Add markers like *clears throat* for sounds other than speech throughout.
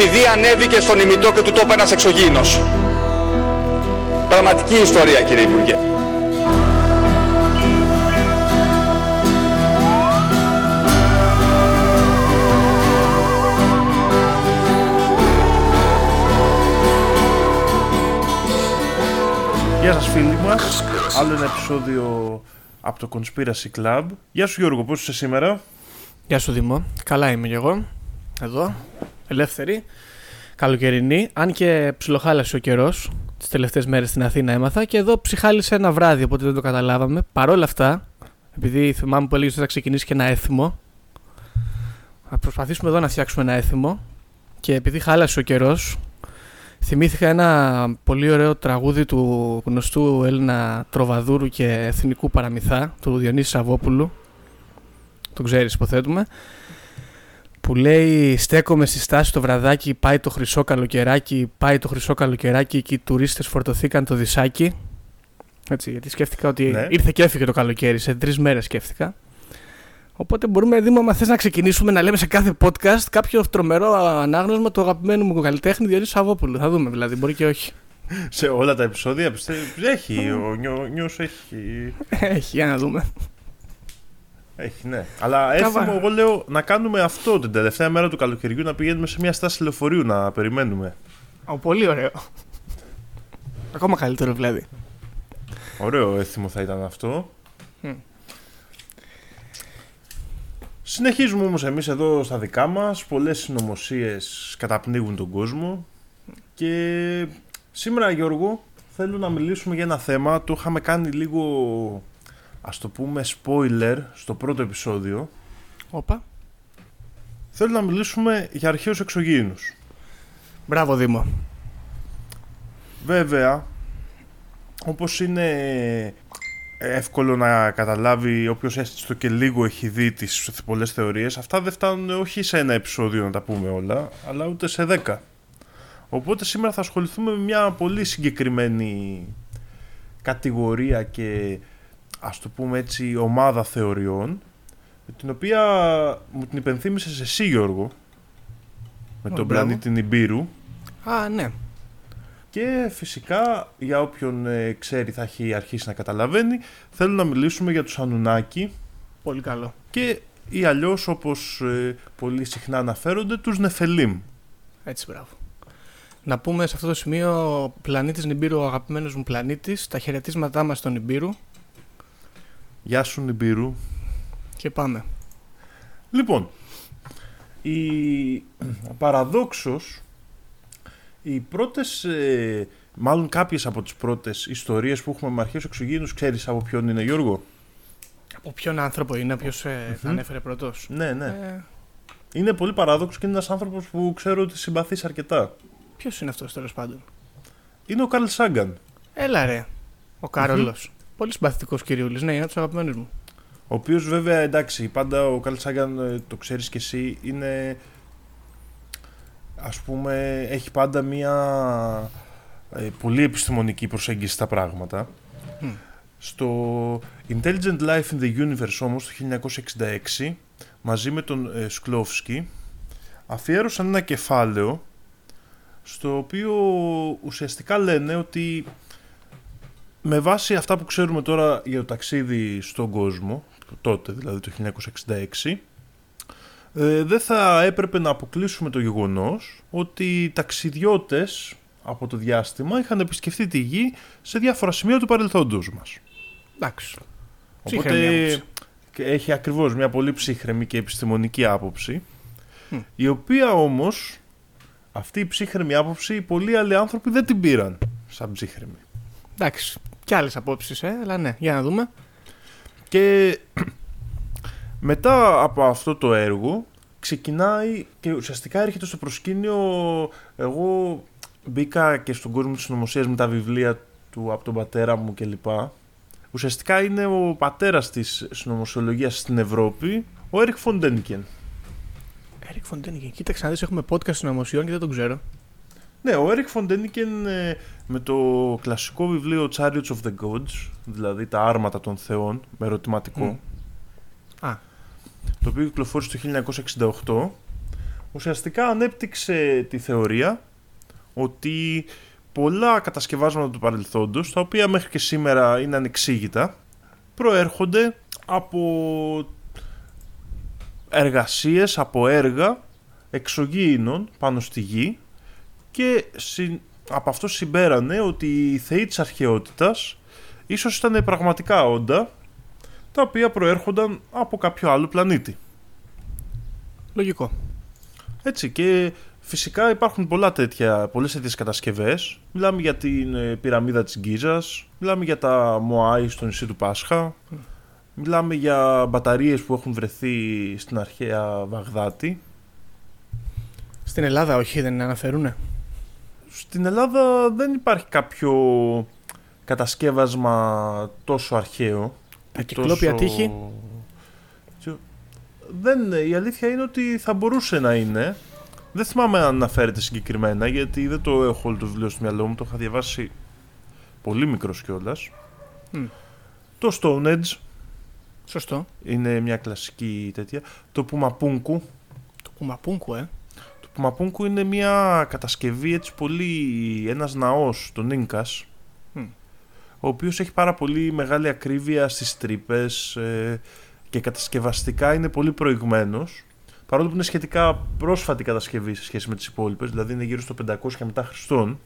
επειδή ανέβηκε στον ημιτό και του τόπου ένας εξωγήινος. Πραγματική ιστορία κύριε Υπουργέ. Γεια σας φίλοι μας, άλλο ένα επεισόδιο από το Conspiracy Club. Γεια σου Γιώργο, πώς είσαι σήμερα; Γεια σου Δήμο, καλά είμαι κι εγώ, εδώ, ελεύθερη, καλοκαιρινή, αν και ψιλοχάλασε ο καιρός. Τις τελευταίες μέρες στην Αθήνα έμαθα και εδώ ψυχάλισε ένα βράδυ, οπότε δεν το καταλάβαμε. Παρ' όλα αυτά, επειδή θυμάμαι που έλεγες ότι θα ξεκινήσει και ένα έθιμο, θα προσπαθήσουμε εδώ να φτιάξουμε ένα έθιμο και επειδή χάλασε ο καιρός, θυμήθηκα ένα πολύ ωραίο τραγούδι του γνωστού Έλληνα τροβαδούρου και εθνικού παραμυθά, του Διονύσης Σαββόπουλου. Το ξέρεις υποθέτουμε που λέει στέκομαι στη στάση το βραδάκι, πάει το χρυσό καλοκαιράκι, πάει το χρυσό καλοκαιράκι και οι τουρίστες φορτωθήκαν το δισάκι. Έτσι, γιατί σκέφτηκα ότι Ναι. ήρθε και έφυγε το καλοκαίρι, σε τρεις μέρες σκέφτηκα. Οπότε μπορούμε, Δήμο, αν θες να ξεκινήσουμε να λέμε σε κάθε podcast κάποιο τρομερό ανάγνωσμα του αγαπημένου μου καλλιτέχνη Διονύσου Σαββόπουλου. Θα δούμε δηλαδή, μπορεί και όχι. Σε όλα τα επεισόδια πιστεύω έχει, ο νιώ, νιός έχει, *laughs* Έχει, για να δούμε. Έχει ναι. Αλλά Καβά. έθιμο εγώ λέω να κάνουμε αυτό την τελευταία μέρα του καλοκαιριού, να πηγαίνουμε σε μια στάση λεωφορείου να περιμένουμε. Ο, πολύ ωραίο. Ακόμα καλύτερο δηλαδή. Ωραίο έθιμο θα ήταν αυτό. Μμ. Συνεχίζουμε όμως εμείς εδώ στα δικά μας, πολλές συνωμοσίες καταπνίγουν τον κόσμο και σήμερα Γιώργο θέλω να μιλήσουμε για ένα θέμα, το είχαμε κάνει λίγο ας το πούμε spoiler στο πρώτο επεισόδιο. Όπα. Θέλω να μιλήσουμε για αρχαίους εξωγήινους. Μπράβο Δήμο. Βέβαια, όπως είναι εύκολο να καταλάβει όποιος έστω και λίγο έχει δει τις πολλές θεωρίες, αυτά δεν φτάνουν όχι σε ένα επεισόδιο να τα πούμε όλα, αλλά ούτε σε δέκα. Οπότε σήμερα θα ασχοληθούμε με μια πολύ συγκεκριμένη κατηγορία και ας το πούμε έτσι ομάδα θεωριών, την οποία μου την υπενθύμησες εσύ Γιώργο, με Ω, τον μπράβο. πλανήτη Νιμπύρου. Α, ναι. Και φυσικά, για όποιον ε, ξέρει θα έχει αρχίσει να καταλαβαίνει, θέλω να μιλήσουμε για τους Ανουνάκη Πολύ καλό. και ή αλλιώς όπως ε, πολύ συχνά αναφέρονται, τους Νεφελίμ. Έτσι, μπράβο. Να πούμε σε αυτό το σημείο ο πλανήτης Νιμπύρου, ο αγαπημένος μου πλανήτης, τα χαιρετίσματά μας στον Νιμπύρου Γεια σου Νιμπύρου. και πάμε. Λοιπόν, η... παραδόξως, οι πρώτες, ε, μάλλον κάποιες από τις πρώτες ιστορίες που έχουμε με αρχαίους εξωγήινους, ξέρεις από ποιον είναι Γιώργο; Από ποιον άνθρωπο είναι, ποιος ε, τα ανέφερε πρώτος; Ναι, ναι. Ε, Είναι πολύ παράδοξο και είναι ένας άνθρωπος που ξέρω ότι συμπαθείς αρκετά. ποιος είναι αυτός τέλος πάντων; Είναι ο Καρλ Σάγκαν. Έλα ρε, ο καρολος Πολύ συμπαθητικός κυριούλης, ναι, είναι από τους αγαπημένους μου. Ο οποίος βέβαια εντάξει, πάντα ο Καρλ Σάγκαν, ε, το ξέρεις και εσύ, είναι ας πούμε, έχει πάντα μία ε, πολύ επιστημονική προσέγγιση στα πράγματα. Μμ. Στο Intelligent Life in the Universe όμως το 1966 μαζί με τον ε, Σκλόφσκι αφιέρωσαν ένα κεφάλαιο στο οποίο ουσιαστικά λένε ότι με βάση αυτά που ξέρουμε τώρα για το ταξίδι στον κόσμο, τότε δηλαδή το 1966, ε, δεν θα έπρεπε να αποκλείσουμε το γεγονός ότι οι ταξιδιώτες από το διάστημα είχαν επισκεφτεί τη γη σε διάφορα σημεία του παρελθόντος μας. Εντάξει. Ψύχρεμη Οπότε άποψη. και έχει ακριβώς μια πολύ ψύχρεμη και επιστημονική άποψη, Μμ. η οποία όμως αυτή η ψύχρεμη άποψη οι πολλοί άλλοι άνθρωποι δεν την πήραν σαν ψύχρεμη. Εντάξει. Κι άλλες απόψεις, ε, αλλά ναι, για να δούμε. Και *clears throat* μετά από αυτό το έργο ξεκινάει και ουσιαστικά έρχεται στο προσκήνιο εγώ μπήκα και στον κόσμο της συνωμοσίας με τα βιβλία του από τον πατέρα μου κλπ. Ουσιαστικά είναι ο πατέρας της συνωμοσιολογίας στην Ευρώπη, ο Έριχ φον Ντένικεν. Έριχ φον Ντένικεν. Κοίταξε να δεις, έχουμε podcast συνωμοσιών και δεν τον ξέρω. Ναι, ο Έριχ φον Ντένικεν ε, με το κλασικό βιβλίο Chariots of the Gods, δηλαδή τα άρματα των θεών, με ερωτηματικό, Μμ. Α. το οποίο κυκλοφόρησε το 1968, ουσιαστικά ανέπτυξε τη θεωρία ότι πολλά κατασκευάσματα του παρελθόντος, τα οποία μέχρι και σήμερα είναι ανεξήγητα, προέρχονται από εργασίες, από έργα εξωγήινων πάνω στη γη και από αυτό συμπέρανε ότι οι θεοί της αρχαιότητας ίσως ήταν πραγματικά όντα τα οποία προέρχονταν από κάποιο άλλο πλανήτη. Λογικό. Έτσι και φυσικά υπάρχουν πολλά τέτοια, πολλές τέτοιες κατασκευές. Μιλάμε για την ε, πυραμίδα της Γκίζας, μιλάμε για τα Μωάη στο νησί του Πάσχα, μιλάμε για μπαταρίες που έχουν βρεθεί στην αρχαία Βαγδάτη. Στην Ελλάδα όχι, δεν αναφέρουνε; Στην Ελλάδα δεν υπάρχει κάποιο κατασκεύασμα τόσο αρχαίο. Τα κυκλόπια τόσο... τύχη; Δεν, η αλήθεια είναι ότι θα μπορούσε να είναι. Δεν θυμάμαι αν αναφέρεται συγκεκριμένα γιατί δεν το έχω όλο το βιβλίο στο μυαλό μου. Το είχα διαβάσει πολύ μικρός κιόλας. Το Stone Edge. Σωστό. Είναι μια κλασική τέτοια. Το Πουμαπούγκου. Το Πουμαπούγκου, ε. Το Πουμαπούγκου είναι μια κατασκευή έτσι πολύ. Ένας ναός, τον Ίνκας. Ο οποίος έχει πάρα πολύ μεγάλη ακρίβεια στις τρύπες ε, και κατασκευαστικά είναι πολύ προηγμένος παρόλο που είναι σχετικά πρόσφατη κατασκευή σε σχέση με τις υπόλοιπες, δηλαδή είναι γύρω στο 500 και μετά Χριστόν,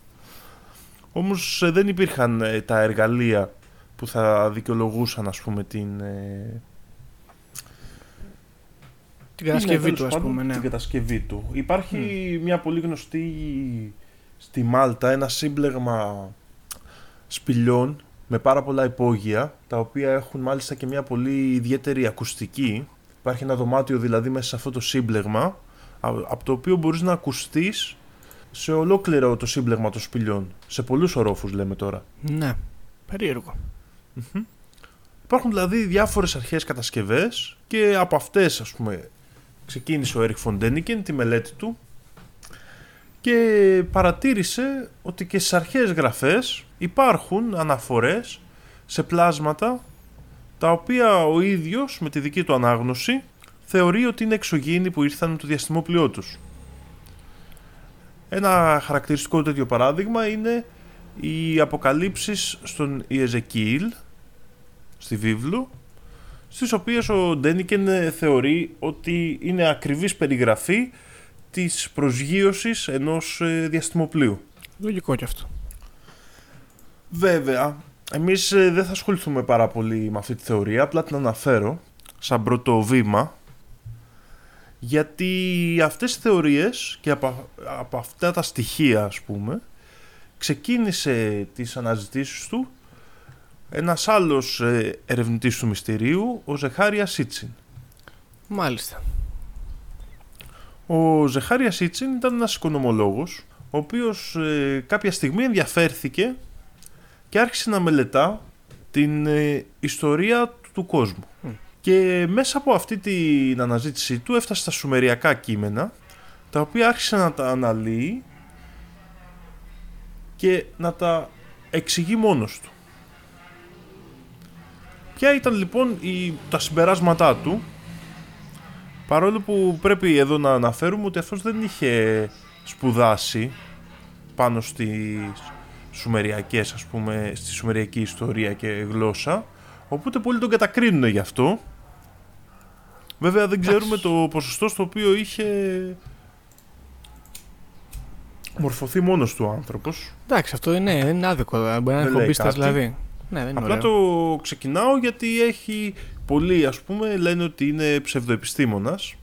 όμως ε, δεν υπήρχαν ε, τα εργαλεία που θα δικαιολογούσαν ας πούμε την... Ε, την κατασκευή του, ας πούμε, ναι. Την κατασκευή του. Υπάρχει μια πολύ γνωστή στη Μάλτα, ένα σύμπλεγμα σπηλιών με πάρα πολλά υπόγεια, τα οποία έχουν μάλιστα και μια πολύ ιδιαίτερη ακουστική Υπάρχει ένα δωμάτιο δηλαδή μέσα σε αυτό το σύμπλεγμα, από το οποίο μπορείς να ακουστείς σε ολόκληρο το σύμπλεγμα των σπηλιών. Σε πολλούς ορόφους λέμε τώρα. Ναι, περίεργο. Υπάρχουν δηλαδή διάφορες αρχαίες κατασκευές και από αυτές ας πούμε ξεκίνησε ο Έρικ Φοντένικεν τη μελέτη του και παρατήρησε ότι και στις αρχαίες γραφές υπάρχουν αναφορές σε πλάσματα τα οποία ο ίδιος με τη δική του ανάγνωση θεωρεί ότι είναι εξωγήινοι που ήρθαν με το διαστημόπλοιό τους. Ένα χαρακτηριστικό τέτοιο παράδειγμα είναι οι αποκαλύψεις στον Ιεζεκίλ, στη βίβλο, στις οποίες ο Ντένικεν θεωρεί ότι είναι ακριβής περιγραφή της προσγείωσης ενός ε, διαστημοπλοίου. Λογικό κι αυτό. Βέβαια, εμείς ε, δεν θα ασχοληθούμε πάρα πολύ με αυτή τη θεωρία, απλά την αναφέρω σαν πρώτο βήμα γιατί αυτές οι θεωρίες και από, από αυτά τα στοιχεία ας πούμε ξεκίνησε τις αναζητήσεις του ένας άλλος ε, ερευνητής του μυστηρίου, ο Ζεχάρια Σίτσιν. Μάλιστα. Ο Ζεχάρια Σίτσιν ήταν ένας οικονομολόγος, ο οποίος ε, κάποια στιγμή ενδιαφέρθηκε και άρχισε να μελετά την ε, ιστορία του κόσμου. Και μέσα από αυτή την αναζήτησή του έφτασε στα σουμεριακά κείμενα, τα οποία άρχισε να τα αναλύει και να τα εξηγεί μόνος του. Ποια ήταν λοιπόν η, τα συμπεράσματά του, παρόλο που πρέπει εδώ να αναφέρουμε ότι αυτός δεν είχε σπουδάσει πάνω στις σουμεριακές ας πούμε στη σουμεριακή ιστορία και γλώσσα οπότε πολλοί τον κατακρίνουν γι' αυτό. Βέβαια δεν ξέρουμε το ποσοστό στο οποίο είχε μορφωθεί μόνος του ο άνθρωπος. Εντάξει αυτό είναι, δεν είναι άδικο μπορεί να είναι δηλαδή ναι, δεν Απλά το ξεκινάω γιατί έχει πολλοί ας πούμε λένε ότι είναι ψευδοεπιστήμονας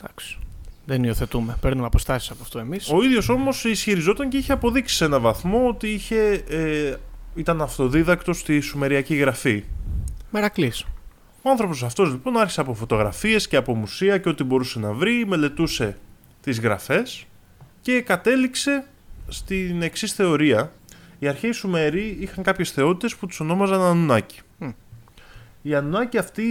εντάξει δεν υιοθετούμε. Παίρνουμε αποστάσεις από αυτό εμείς. Ο ίδιος όμως ισχυριζόταν και είχε αποδείξει σε έναν βαθμό ότι είχε, ε, ήταν αυτοδίδακτος στη σουμεριακή γραφή. Μερακλής. Ο άνθρωπος αυτός λοιπόν άρχισε από φωτογραφίες και από μουσεία και ό,τι μπορούσε να βρει, μελετούσε τις γραφές και κατέληξε στην εξής θεωρία. Οι αρχαίοι Σουμεροί είχαν κάποιες θεότητες που τους ονόμαζαν Ανουνάκη. Mm. Οι Ανουνάκη αυτοί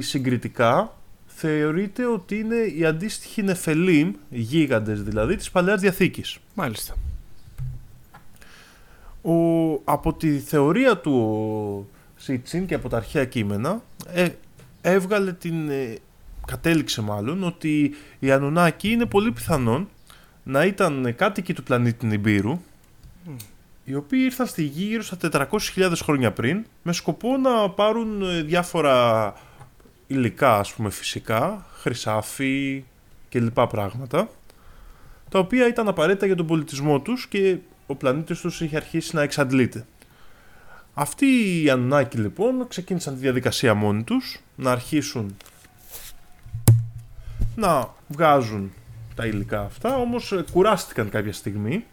συγκριτικά θεωρείται ότι είναι η αντίστοιχη νεφελίμ, γίγαντες δηλαδή, της Παλαιάς Διαθήκης. Μάλιστα. Ο, από τη θεωρία του Σίτσιν και από τα αρχαία κείμενα ε, έβγαλε την ε, κατέληξε μάλλον ότι οι Ανουνάκοι είναι πολύ πιθανόν να ήταν κάτοικοι του πλανήτη Νιμπύρου οι οποίοι ήρθαν στη γη γύρω στα 400.000 χρόνια πριν με σκοπό να πάρουν ε, διάφορα υλικά ας πούμε φυσικά, χρυσάφι και λοιπά πράγματα τα οποία ήταν απαραίτητα για τον πολιτισμό τους και ο πλανήτης τους είχε αρχίσει να εξαντλείται. Αυτοί οι Ανουνάκοι λοιπόν ξεκίνησαν τη διαδικασία μόνοι τους να αρχίσουν να βγάζουν τα υλικά αυτά, όμως ε, κουράστηκαν κάποια στιγμή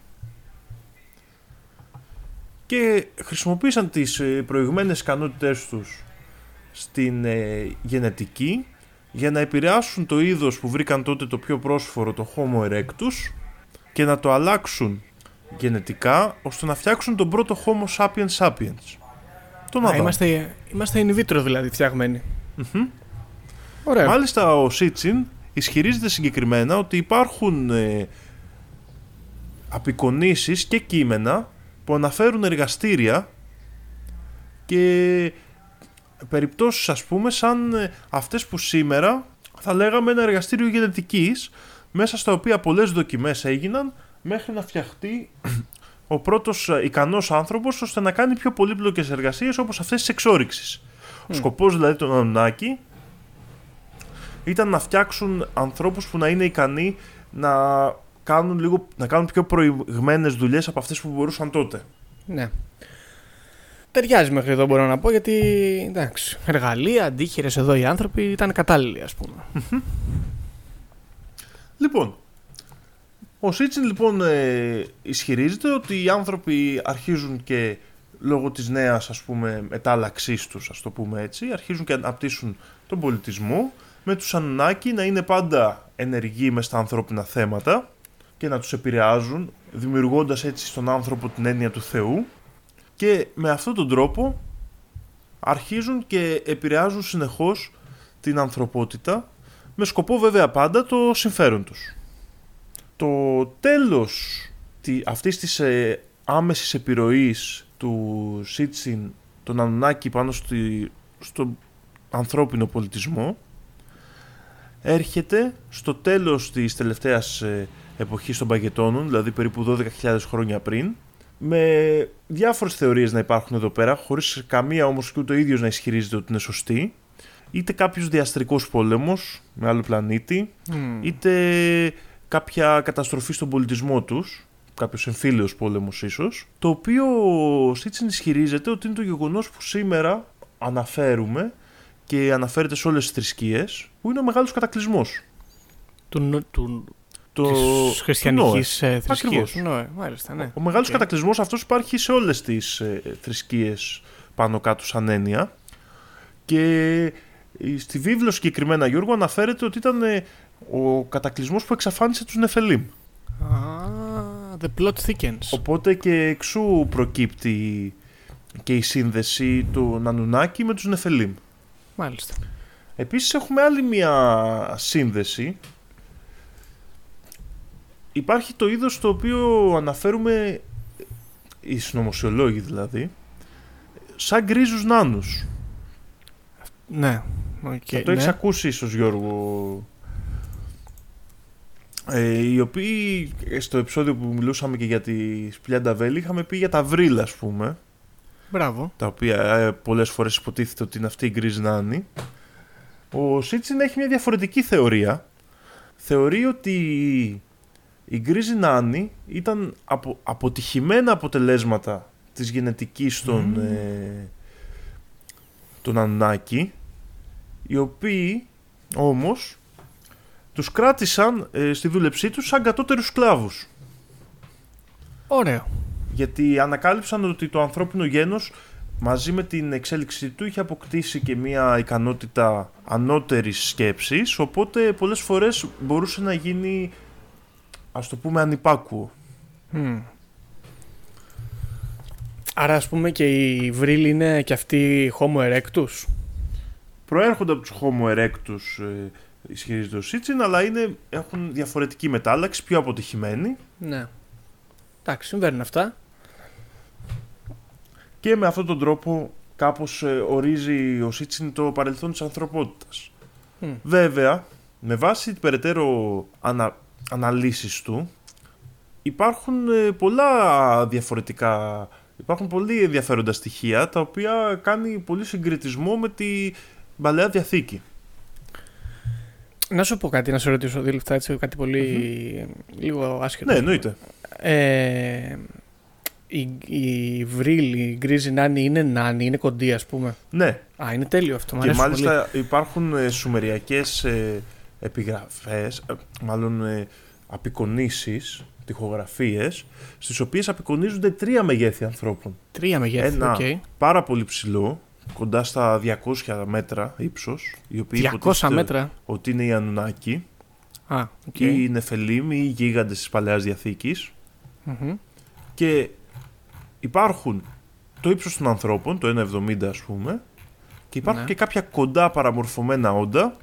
και χρησιμοποίησαν τις ε, προηγμένες ικανότητές τους στην ε, γενετική για να επηρεάσουν το είδος που βρήκαν τότε το πιο πρόσφορο, το Homo erectus και να το αλλάξουν γενετικά ώστε να φτιάξουν τον πρώτο Homo sapiens sapiens. Τον Α, Αδάμ. είμαστε, είμαστε in vitro δηλαδή φτιαγμένοι. Ωραία. Μάλιστα ο Σίτσιν ισχυρίζεται συγκεκριμένα ότι υπάρχουν ε, απεικονίσεις και κείμενα που αναφέρουν εργαστήρια και περιπτώσεις ας πούμε σαν ε, αυτές που σήμερα θα λέγαμε ένα εργαστήριο γενετικής μέσα στα οποία πολλές δοκιμές έγιναν μέχρι να φτιαχτεί ο πρώτος ε, ικανός άνθρωπος ώστε να κάνει πιο πολύπλοκες εργασίες όπως αυτές της εξόριξης. Ο σκοπός δηλαδή των Ανουνάκη ήταν να φτιάξουν ανθρώπους που να είναι ικανοί να κάνουν, λίγο, να κάνουν πιο προηγμένες δουλειές από αυτές που μπορούσαν τότε. Ναι. Ταιριάζει μέχρι εδώ μπορώ να πω γιατί εντάξει, εργαλεία, αντίχειρες εδώ οι άνθρωποι ήταν κατάλληλοι ας πούμε. Λοιπόν, ο Σίτσιν λοιπόν ε, ισχυρίζεται ότι οι άνθρωποι αρχίζουν και λόγω της νέας ας πούμε μετάλλαξής τους ας το πούμε έτσι αρχίζουν και αναπτύσσουν τον πολιτισμό με τους Ανουνάκη να είναι πάντα ενεργοί μες στα ανθρώπινα θέματα και να τους επηρεάζουν δημιουργώντας έτσι στον άνθρωπο την έννοια του Θεού και με αυτόν τον τρόπο αρχίζουν και επηρεάζουν συνεχώς την ανθρωπότητα με σκοπό βέβαια πάντα το συμφέρον τους. Το τέλος τη- αυτής της ε, άμεσης επιρροής του Σίτσιν τον Ανουνάκη πάνω στη, στο ανθρώπινο πολιτισμό έρχεται στο τέλος της τελευταίας ε, εποχής των Παγετώνων, δηλαδή περίπου 12.000 χρόνια πριν, με διάφορες θεωρίες να υπάρχουν εδώ πέρα, χωρίς καμία όμως και ούτε ο ίδιος να ισχυρίζεται ότι είναι σωστή, είτε κάποιος διαστρικός πόλεμος με άλλο πλανήτη, Μμμ. είτε κάποια καταστροφή στον πολιτισμό τους, κάποιος εμφύλιος πόλεμος ίσως, το οποίο ο Σίτσιν ισχυρίζεται ότι είναι το γεγονός που σήμερα αναφέρουμε και αναφέρεται σε όλες τις θρησκείες, που είναι ο μεγάλος κατακλυσμός. Του, νο- του, Το... της του χριστιανικής ε, θρησκείας. Ακριβώς. Νόε, μάλιστα, ναι. Ο μεγάλος Οκ. κατακλυσμός αυτός υπάρχει σε όλες τις ε, θρησκείες πάνω κάτω σαν έννοια και ε, στη βίβλο συγκεκριμένα Γιώργο αναφέρεται ότι ήταν ε, ο κατακλυσμός που εξαφάνισε τους Νεφελίμ. Ah, the plot thickens. Οπότε και εξ ου προκύπτει και η σύνδεση των Ανουνάκι με τους Νεφελίμ. Μάλιστα. Επίσης έχουμε άλλη μια σύνδεση. Υπάρχει το είδος το οποίο αναφέρουμε οι συνωμοσιολόγοι δηλαδή σαν γκρίζους νάνους. Ναι. οκ, Θα το ναι. έχεις ακούσει ίσως Γιώργο. Ε, οι οποίοι ε, στο επεισόδιο που μιλούσαμε και για τη Σπηλιά Νταβέλη είχαμε πει για τα Βριλ ας πούμε Μπράβο. τα οποία ε, πολλές φορές υποτίθεται ότι είναι αυτή η γκριζ νάνη. Ο Σίτσιν έχει μια διαφορετική θεωρία. Θεωρεί ότι η γκριζ νάνη ήταν απο, αποτυχημένα αποτελέσματα της γενετικής των, ε, των Ανουνάκη, οι οποίοι όμως τους κράτησαν ε, στη δούλεψή τους σαν κατώτερους σκλάβους Ωραίο. γιατί ανακάλυψαν ότι το ανθρώπινο γένος μαζί με την εξέλιξή του είχε αποκτήσει και μια ικανότητα ανώτερης σκέψης οπότε πολλές φορές μπορούσε να γίνει ας το πούμε ανυπάκουο. Μμ. Άρα ας πούμε και οι βρύλοι είναι και αυτοί Homo erectus; Προέρχονται από τους Homo erectus ε, ισχυρίζεται ο Σίτσιν αλλά είναι, έχουν διαφορετική μετάλλαξη, πιο αποτυχημένη Ναι. Εντάξει, συμβαίνουν αυτά. και με αυτόν τον τρόπο κάπως ε, ορίζει ο Σίτσιν το παρελθόν της ανθρωπότητας. Μμ. Βέβαια, με βάση την περαιτέρω ανα, αναλύσεις του, υπάρχουν ε, πολλά διαφορετικά, υπάρχουν πολύ ενδιαφέροντα στοιχεία, τα οποία κάνει πολύ συγκριτισμό με τη Παλαιά Διαθήκη. Να σου πω κάτι, να σε ρωτήσω δύο λεπτά έτσι, κάτι πολύ λίγο άσχετο. Ναι, εννοείται. Ε, η, η Βριλ, η γκρίζη νάνη είναι νάνη, είναι κοντή ας πούμε. Ναι, Α, είναι τέλειο αυτό. Μ' και αρέσει μάλιστα υπάρχουν ε, σουμεριακές ε, επιγραφές, ε, μάλλον ε, απεικονίσεις, τοιχογραφίες, στις οποίες απεικονίζονται τρία μεγέθη ανθρώπων. πολύ. Τρία μεγέθη, Ένα οκ. πάρα πολύ ψηλό, κοντά στα 200 μέτρα ύψος, οι οποίοι 200 υποτίθεται μέτρα; ότι είναι οι Ανουνάκι, Α, οκ. ή οι Νεφελίμ ή οι γίγαντες της Παλαιάς Διαθήκης Μμμ. και υπάρχουν το ύψος των ανθρώπων, το 1,70 ας πούμε, και υπάρχουν Ναι. και κάποια κοντά παραμορφωμένα όντα,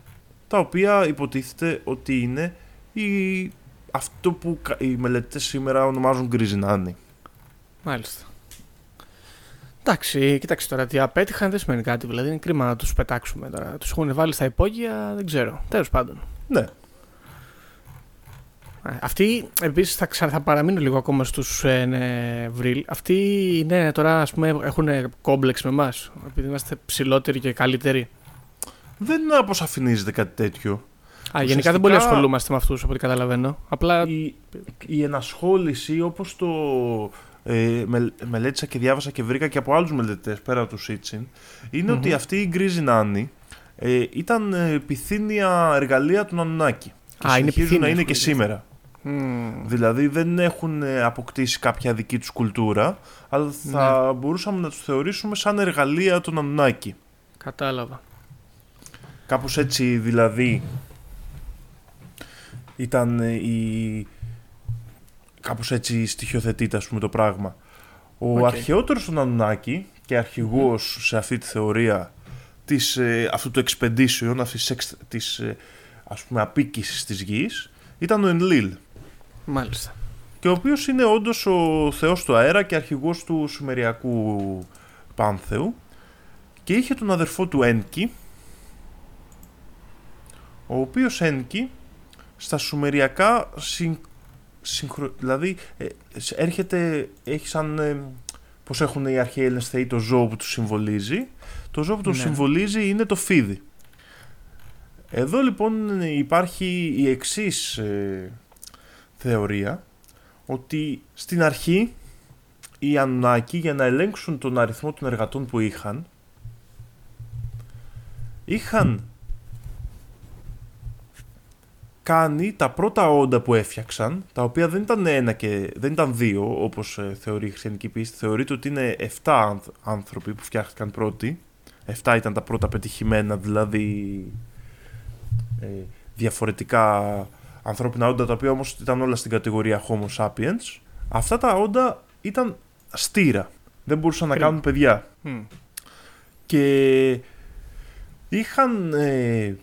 τα οποία υποτίθεται ότι είναι η... αυτό που κα- οι μελετητές σήμερα ονομάζουν γκρίζοι νάνοι. Μάλιστα. Εντάξει, κοίταξε τώρα τι απέτυχαν δεν σημαίνει κάτι. Δηλαδή είναι κρίμα να τους πετάξουμε τώρα. Τους έχουν βάλει στα υπόγεια, δεν ξέρω. Τέλος πάντων. Ναι, Ε, Αυτοί επίσης θα, ξα... θα παραμείνω λίγο ακόμα στους ε, ναι, Βρύλ. Αυτοί ναι, τώρα ας πούμε έχουν κόμπλεξ με εμάς. Επειδή είμαστε ψηλότεροι και καλύτεροι. Δεν αποσαφηνίζεται κάτι τέτοιο. Α, γενικά δεν πολύ Ουσιαστικά- ασχολούμαστε με αυτούς από ό,τι καταλαβαίνω. Απλά. η, η ενασχόληση όπως το ε, με, μελέτησα και διάβασα και βρήκα και από άλλους μελετητές πέρα από του Σίτσιν είναι Μμμ. ότι αυτή η γκρίζη νάνη ε, ήταν ε, πυθύνια εργαλεία του Ανουνάκη και Α, είναι συνεχίζουν να πυθύνια, είναι και έχουν σήμερα. μμ, Δηλαδή δεν έχουν ε, αποκτήσει κάποια δική τους κουλτούρα αλλά θα Ναι. μπορούσαμε να τους θεωρήσουμε σαν εργαλεία του Ανουνάκη. κατάλαβα. Κάπως έτσι δηλαδή ήταν ε, η... Κάπως έτσι στοιχειοθετείται ας πούμε το πράγμα. Ο Οκ. αρχαιότερος των Ανουνάκι και αρχηγός σε αυτή τη θεωρία της, ε, αυτού του expedition, αυτής της, εξ- της ε, ας πούμε αποίκησης της γης ήταν ο Ενλίλ Μάλιστα. και ο οποίος είναι όντως ο θεός του αέρα και αρχηγός του Σουμεριακού Πάνθεου και είχε τον αδερφό του Ένκι ο οποίος Ένκι στα Σουμεριακά συν, συγχρο- δηλαδή ε, σ- έρχεται, έχει σαν ε, πως έχουν οι αρχαίοι Έλληνες θεοί το ζώο που τους συμβολίζει το ζώο που τους Ναι. συμβολίζει είναι το φίδι εδώ λοιπόν υπάρχει η εξής ε, θεωρία ότι στην αρχή οι Ανουνάκοι για να ελέγξουν τον αριθμό των εργατών που είχαν είχαν κάνει τα πρώτα όντα που έφτιαξαν τα οποία δεν ήταν ένα και δεν ήταν δύο όπως ε, θεωρεί η χριστιανική πίστη θεωρείται ότι είναι 7 άνθ- άνθρωποι που φτιάχτηκαν πρώτοι 7 ήταν τα πρώτα πετυχημένα δηλαδή ε, διαφορετικά ανθρώπινα όντα τα οποία όμως ήταν όλα στην κατηγορία Homo sapiens αυτά τα όντα ήταν στήρα δεν μπορούσαν να Κρίμα. κάνουν παιδιά Μμ. και είχαν ε,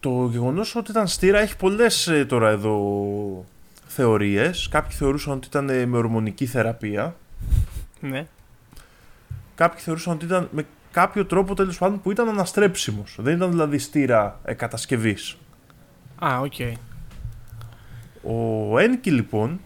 το γεγονός ότι ήταν στείρα έχει πολλές ε, τώρα εδώ θεωρίες κάποιοι θεωρούσαν ότι ήταν ε, με ορμονική θεραπεία Ναι. κάποιοι θεωρούσαν ότι ήταν με κάποιο τρόπο τέλος πάντων που ήταν αναστρέψιμος δεν ήταν δηλαδή στείρα ε, κατασκευής Α, οκ. Ο Ένκι λοιπόν,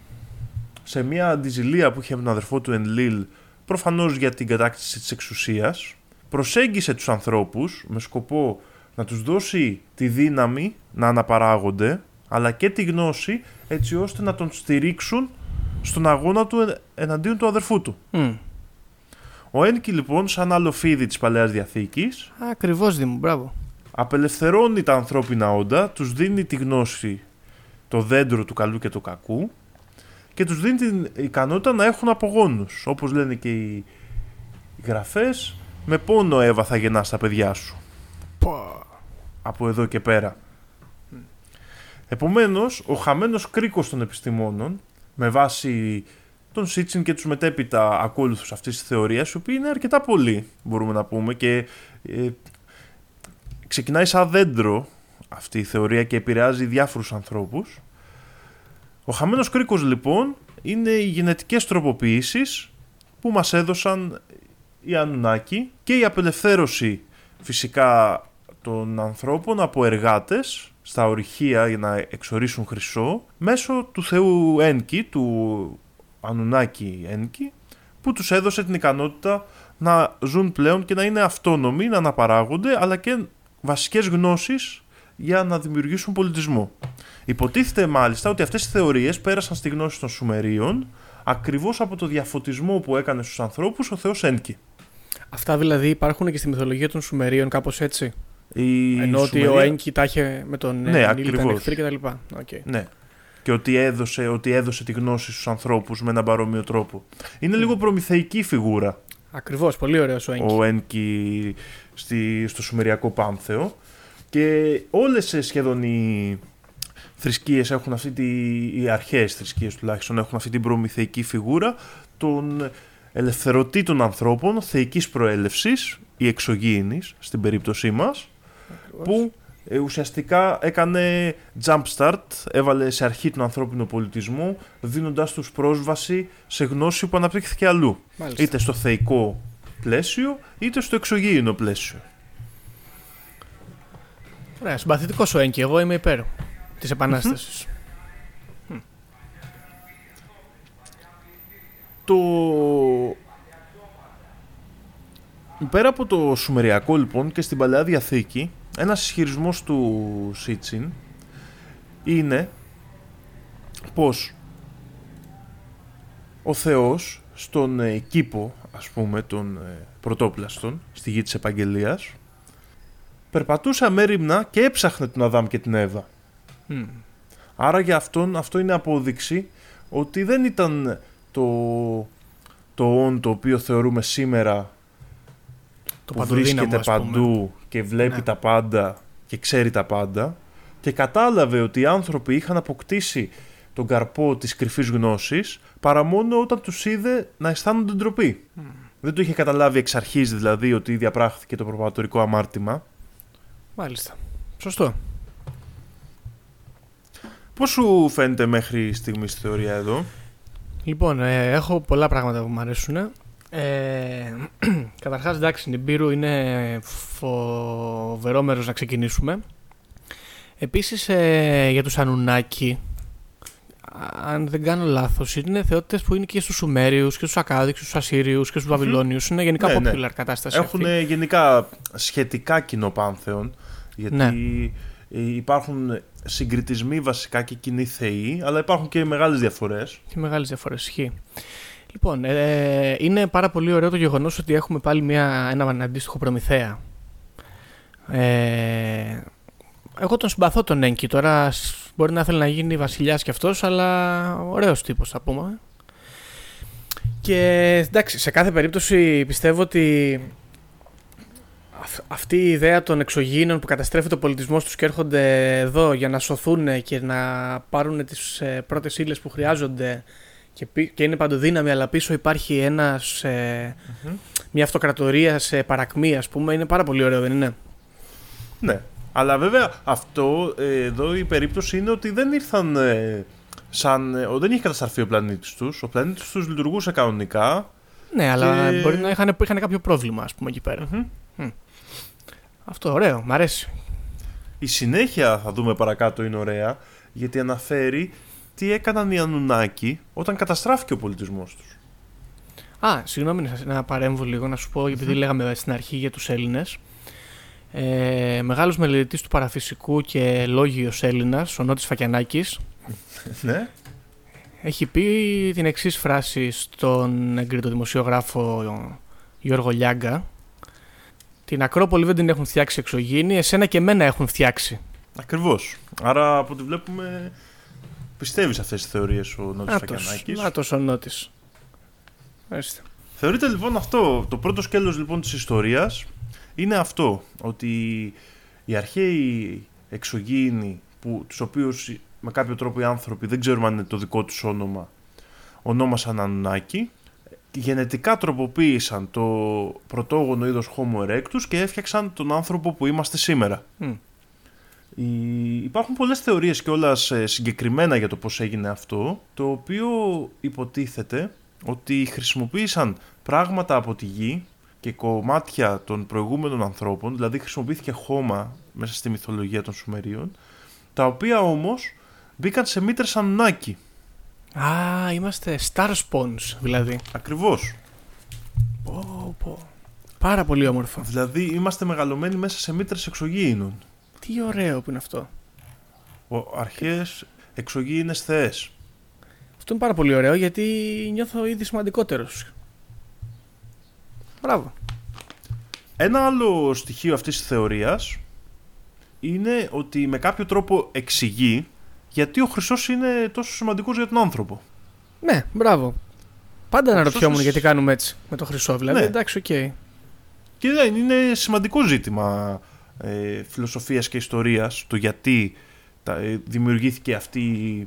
σε μια αντιζηλία που είχε με τον αδερφό του Ενλίλ, προφανώς για την κατάκτηση της εξουσίας, προσέγγισε τους ανθρώπους με σκοπό να τους δώσει τη δύναμη να αναπαράγονται, αλλά και τη γνώση έτσι ώστε να τον στηρίξουν στον αγώνα του εν- εναντίον του αδερφού του. Μμ. Ο Ένκι λοιπόν, σαν άλλο φίδι της Παλαιάς Διαθήκης, Ακριβώς Δήμο, μπράβο. απελευθερώνει τα ανθρώπινα όντα, τους δίνει τη γνώση, το δέντρο του καλού και του κακού και τους δίνει την ικανότητα να έχουν απογόνους. Όπως λένε και οι, οι γραφές, με πόνο Εύα θα γεννάς τα παιδιά σου. Πω. Από εδώ και πέρα. Επομένως, ο χαμένος κρίκος των επιστημόνων, με βάση τον Σίτσιν και τους μετέπειτα ακόλουθους αυτής της θεωρίας, οι οποίοι είναι αρκετά πολλοί, μπορούμε να πούμε, και ε, ξεκινάει σαν δέντρο αυτή η θεωρία και επηρεάζει διάφορους ανθρώπους. Ο χαμένος κρίκος λοιπόν είναι οι γενετικές τροποποιήσεις που μας έδωσαν οι Ανουνάκοι και η απελευθέρωση φυσικά των ανθρώπων από εργάτες στα ορυχεία για να εξορίσουν χρυσό μέσω του θεού Ένκη, του Ανουνάκη Ένκη, που τους έδωσε την ικανότητα να ζουν πλέον και να είναι αυτόνομοι, να αναπαράγονται, αλλά και βασικές γνώσεις για να δημιουργήσουν πολιτισμό. Υποτίθεται μάλιστα ότι αυτές οι θεωρίες πέρασαν στη γνώση των Σουμερίων ακριβώς από το διαφωτισμό που έκανε στους ανθρώπους ο θεός Ένκη. Αυτά δηλαδή υπάρχουν και στη μυθολογία των Σουμερίων κάπως έτσι; Η Ενώ ότι Σουμερία- ο Ένκη τα είχε με τον Ναι, ναι, ήταν ακριβώς. εχθροί κτλ. Okay. Ναι. Και ότι έδωσε, ότι έδωσε τη γνώση στους ανθρώπους με έναν παρόμοιο τρόπο. Είναι λίγο προμηθεϊκή φιγούρα Ακριβώς, πολύ ωραίος ο Ένκης. ο Ένκη στη, στο Σουμεριακό Πάνθεο και όλες ε, σχεδόν οι θρησκείες έχουν αυτή τη, οι αρχαίες θρησκείες τουλάχιστον έχουν αυτή την προμηθεϊκή φιγούρα των ελευθερωτή των ανθρώπων θεϊκής προέλευσης ή εξωγήινης στην περίπτωσή μας που ε, ουσιαστικά έκανε jump start, έβαλε σε αρχή τον ανθρώπινο πολιτισμό δίνοντάς τους πρόσβαση σε γνώση που αναπτύχθηκε αλλού Μάλιστα. είτε στο θεϊκό πλαίσιο είτε στο εξωγήινο πλαίσιο. Ωραία, συμπαθητικός ο Ένκη. Εγώ είμαι υπέρ της επανάστασης. Το... Πέρα από το Σουμεριακό λοιπόν και στην Παλαιά Διαθήκη ένας ισχυρισμός του Σίτσιν είναι πως ο Θεός στον ε, κήπο ας πούμε των ε, πρωτόπλαστων στη γη της Επαγγελίας περπατούσε αμέριμνα και έψαχνε τον Αδάμ και την Εύα. Άρα για αυτόν αυτό είναι απόδειξη ότι δεν ήταν το, το «ον» το οποίο θεωρούμε σήμερα Το που παντοδύναμο, βρίσκεται ας πούμε. παντού και βλέπει Ναι. τα πάντα και ξέρει τα πάντα και κατάλαβε ότι οι άνθρωποι είχαν αποκτήσει τον καρπό της κρυφής γνώσης παρά μόνο όταν τους είδε να αισθάνονται ντροπή. Δεν το είχε καταλάβει εξ αρχής δηλαδή ότι διαπράχθηκε το προπατορικό αμάρτημα. Μάλιστα. Σωστό. Πώς σου φαίνεται μέχρι στιγμής η θεωρία εδώ; Λοιπόν, ε, έχω πολλά πράγματα που μου αρέσουν. Ε, *clears throat* Καταρχάς, εντάξει, Νιμπύρου είναι φοβερό μέρο να ξεκινήσουμε. Επίσης, ε, για τους Ανουνάκη, αν δεν κάνω λάθος, είναι θεότητες που είναι και στους Σουμέριους και στους Ακάδικους, στους Ασσύριους και στους Βαβυλώνιους. Είναι γενικά Ναι, ναι. popular κατάσταση Έχουν αυτή. γενικά σχετικά κοινό πάνθεον, γιατί Ναι. υπάρχουν συγκριτισμοί βασικά και κοινοί θεοί, αλλά υπάρχουν και μεγάλες διαφορές. Και μεγάλες διαφορές. Ισχύει. Λοιπόν, ε, είναι πάρα πολύ ωραίο το γεγονός ότι έχουμε πάλι μια, ένα αντίστοιχο προμηθέα. Ε, εγώ τον συμπαθώ τον Έγκη. Τώρα σ- μπορεί να θέλει να γίνει βασιλιάς κι αυτός, αλλά ωραίος τύπος θα πούμε. Και εντάξει, σε κάθε περίπτωση πιστεύω ότι αυ- αυτή η ιδέα των εξωγήινων που καταστρέφει το πολιτισμό τους και έρχονται εδώ για να σωθούν και να πάρουν τις ε, πρώτες ύλες που χρειάζονται και, πι- και είναι παντοδύναμη αλλά πίσω υπάρχει ένας, ε, μια αυτοκρατορία σε παρακμή ας πούμε είναι πάρα πολύ ωραίο δεν είναι; Ναι. Αλλά βέβαια αυτό ε, εδώ η περίπτωση είναι ότι δεν ήρθαν ε, σαν... ε, ο- δεν είχε καταστραφεί ο πλανήτης τους. Ο πλανήτης τους λειτουργούσε κανονικά. Ναι αλλά Και- μπορεί να είχαν, είχαν κάποιο πρόβλημα ας πούμε εκεί πέρα Μμμ. Αυτό ωραίο, μ' αρέσει Η συνέχεια θα δούμε παρακάτω είναι ωραία γιατί αναφέρει τι έκαναν οι Ανουνάκοι όταν καταστράφηκε ο πολιτισμός τους. Α, συγγνώμη να, σας- να παρέμβω λίγο, να σου πω, επειδή λέγαμε στην αρχή για τους Έλληνες. Ε, μεγάλος μελετητής του παραφυσικού και λόγιος Έλληνας, ο Νότης Φακιανάκης, *laughs* ναι. έχει πει την εξής φράση στον εγκρίτο δημοσιογράφο Γιώργο Λιάγκα. Την Ακρόπολη δεν την έχουν φτιάξει εξωγήινοι, εσένα και εμένα έχουν φτιάξει. Ακριβώς. Άρα από ό,τι βλέπουμε πιστεύεις σε αυτές τις θεωρίες ο Νότης Νάτος, Φακιανάκης; νάτος ο Νότης. Ορίστε. Θεωρείται λοιπόν αυτό, το πρώτο σκέλος λοιπόν της ιστορίας είναι αυτό, ότι οι αρχαίοι εξωγήινοι, που, τους οποίους με κάποιο τρόπο οι άνθρωποι δεν ξέρουμε αν είναι το δικό τους όνομα, ονόμασαν Ανουνάκη, γενετικά τροποποίησαν το πρωτόγονο είδος Homo erectus και έφτιαξαν τον άνθρωπο που είμαστε σήμερα. Μμ. Οι- Υπάρχουν πολλές θεωρίες και συγκεκριμένα για το πώς έγινε αυτό, το οποίο υποτίθεται ότι χρησιμοποίησαν πράγματα από τη γη και κομμάτια των προηγούμενων ανθρώπων, δηλαδή χρησιμοποιήθηκε χώμα μέσα στη μυθολογία των Σουμερίων, τα οποία όμως μπήκαν σε μήτρες Ανουνάκη. Α, είμαστε Star Spawns δηλαδή. Ακριβώς. Πω, πω. Πάρα πολύ όμορφο. Δηλαδή είμαστε μεγαλωμένοι μέσα σε μήτρες εξωγήινων. Τι ωραίο που είναι αυτό. Ο αρχαίες εξωγήινες θεές. Αυτό είναι πάρα πολύ ωραίο γιατί νιώθω ήδη σημαντικότερος. Μπράβο. Ένα άλλο στοιχείο αυτής της θεωρίας είναι ότι με κάποιο τρόπο εξηγεί γιατί ο χρυσός είναι τόσο σημαντικός για τον άνθρωπο. Ναι, μπράβο. Πάντα Ο αναρωτιόμουν χρυσός- γιατί κάνουμε έτσι με το χρυσό. Δηλαδή, Ναι. εντάξει, οκ. Και δεν είναι σημαντικό ζήτημα ε, φιλοσοφίας και ιστορίας το γιατί τα, ε, δημιουργήθηκε αυτή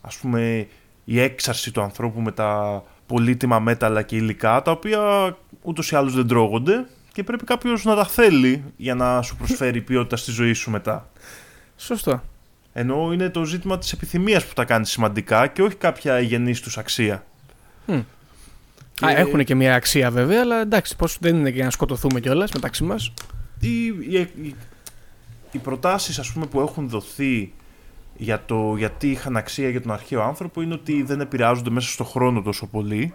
ας πούμε η έξαρση του ανθρώπου με τα πολύτιμα μέταλλα και υλικά τα οποία ούτως ή άλλως δεν τρώγονται και πρέπει κάποιος να τα θέλει για να σου προσφέρει ποιότητα στη ζωή σου μετά. Σωστό. Ενώ είναι το ζήτημα της επιθυμίας που τα κάνει σημαντικά και όχι κάποια γενής τους αξία. Μμ. Και- Α, έχουν και μια αξία βέβαια, αλλά εντάξει, πώς δεν είναι για να σκοτωθούμε κιόλας μεταξύ μας. Οι, οι, οι, οι προτάσεις ας πούμε που έχουν δοθεί για το γιατί είχαν αξία για τον αρχαίο άνθρωπο είναι ότι δεν επηρεάζονται μέσα στο χρόνο τόσο πολύ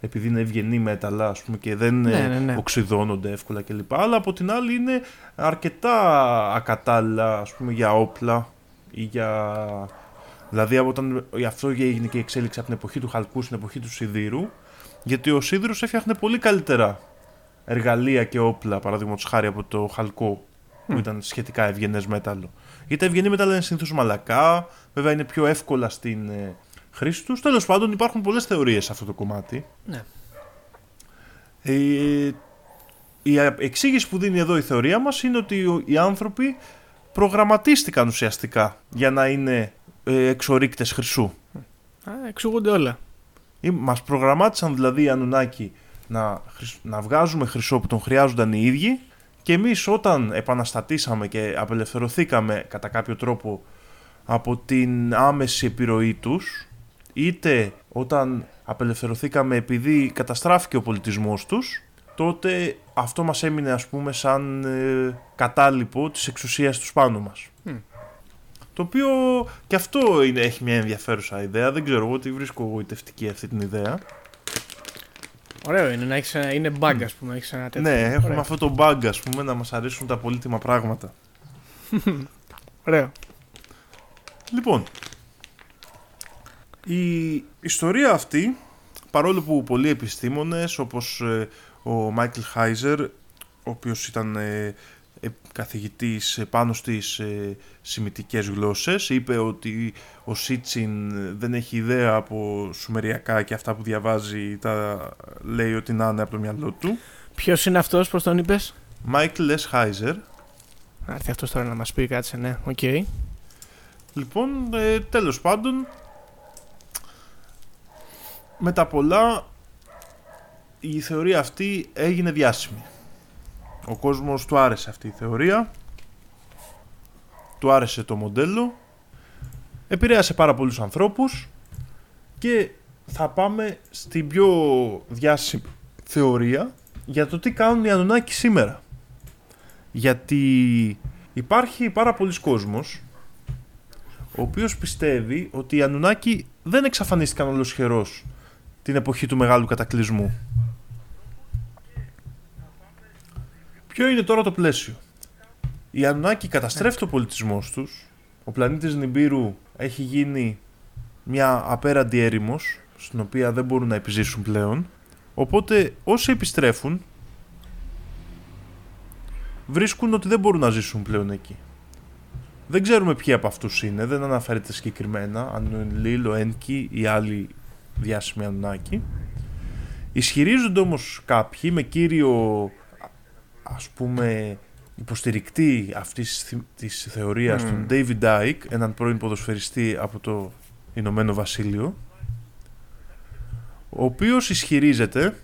επειδή είναι ευγενή μέταλλα ας πούμε και δεν Ναι, ε, ναι, ναι. οξυδώνονται εύκολα κλπ. Αλλά από την άλλη είναι αρκετά ακατάλληλα ας πούμε για όπλα ή για... Δηλαδή από όταν γι' αυτό έγινε και η εξέλιξη από την εποχή του χαλκού στην εποχή του σιδήρου γιατί ο σίδηρος έφτιαχνε πολύ καλύτερα εργαλεία και όπλα, παραδείγματο χάρη από το χαλκό, που ήταν σχετικά ευγενές μέταλλο. Γιατί τα ευγενή μέταλλα είναι συνήθως μαλακά, βέβαια είναι πιο εύκολα στην ε, χρήση τους. Τέλος πάντων, υπάρχουν πολλές θεωρίες σε αυτό το κομμάτι. Ναι. Ε, η α- εξήγηση που δίνει εδώ η θεωρία μας είναι ότι ο- οι άνθρωποι προγραμματίστηκαν ουσιαστικά για να είναι ε, εξορίκτες χρυσού. Α, εξηγούνται όλα. Ή Μας προγραμμάτισαν δηλαδή οι Ανουνάκοι να, χρυσ- να βγάζουμε χρυσό που τον χρειάζονταν οι ίδιοι και εμείς όταν επαναστατήσαμε και απελευθερωθήκαμε κατά κάποιο τρόπο από την άμεση επιρροή τους είτε όταν απελευθερωθήκαμε επειδή καταστράφηκε ο πολιτισμός τους τότε αυτό μας έμεινε ας πούμε σαν ε, κατάλοιπο της εξουσίας τους πάνω μας. Μμ. Το οποίο και αυτό είναι, έχει μια ενδιαφέρουσα ιδέα. Δεν ξέρω εγώ τι βρίσκω γοητευτική αυτή την ιδέα. Ωραίο είναι να έχεις ένα, είναι bug, ας πούμε. Έχεις ένα τέτοιο. ναι, έχουμε Ωραίο. αυτό το bug, ας πούμε, να μας αρέσουν τα πολύτιμα πράγματα. *laughs* Ωραίο. Λοιπόν, η ιστορία αυτή, παρόλο που πολλοί επιστήμονες, όπως ε, ο Μάικλ Χάιζερ, ο οποίος ήταν ε, ε, καθηγητής ε, πάνω στις ε, σημιτικές γλώσσες, είπε ότι ο Σίτσιν δεν έχει ιδέα από σουμεριακά και αυτά που διαβάζει τα λέει ότι να είναι από το μυαλό του. Ποιος είναι αυτός, πώς τον είπες; Μάικλ Λες Χάιζερ, Να έρθει αυτός τώρα να μας πει, κάτσε, ναι. Οκ. Λοιπόν, ε, τέλος πάντων, με τα πολλά η θεωρία αυτή έγινε διάσημη. Ο κόσμος του άρεσε αυτή η θεωρία, του άρεσε το μοντέλο, επηρέασε πάρα πολλούς ανθρώπους και θα πάμε στην πιο διάσημη θεωρία για το τι κάνουν οι Ανουνάκοι σήμερα. Γιατί υπάρχει πάρα πολλοί κόσμος ο οποίος πιστεύει ότι οι Ανουνάκοι δεν εξαφανίστηκαν ολοσχερός την εποχή του Μεγάλου Κατακλυσμού. Ποιο είναι τώρα το πλαίσιο; Οι Ανουνάκοι καταστρέφει ο πολιτισμός τους, ο πλανήτης Νιμπύρου έχει γίνει μια απέραντη έρημος, στην οποία δεν μπορούν να επιζήσουν πλέον, οπότε όσοι επιστρέφουν βρίσκουν ότι δεν μπορούν να ζήσουν πλέον εκεί. Δεν ξέρουμε ποιοι από αυτούς είναι, δεν αναφέρεται συγκεκριμένα, αν είναι ο Λίλ, ο Ένκι ή άλλοι διάσημοι Ανουνάκοι. Ισχυρίζονται όμως κάποιοι με κύριο ας πούμε υποστηρικτή αυτής θη- της θεωρίας, Μμμ. τον David Dyke, έναν πρώην ποδοσφαιριστή από το Ηνωμένο Βασίλειο, ο οποίος ισχυρίζεται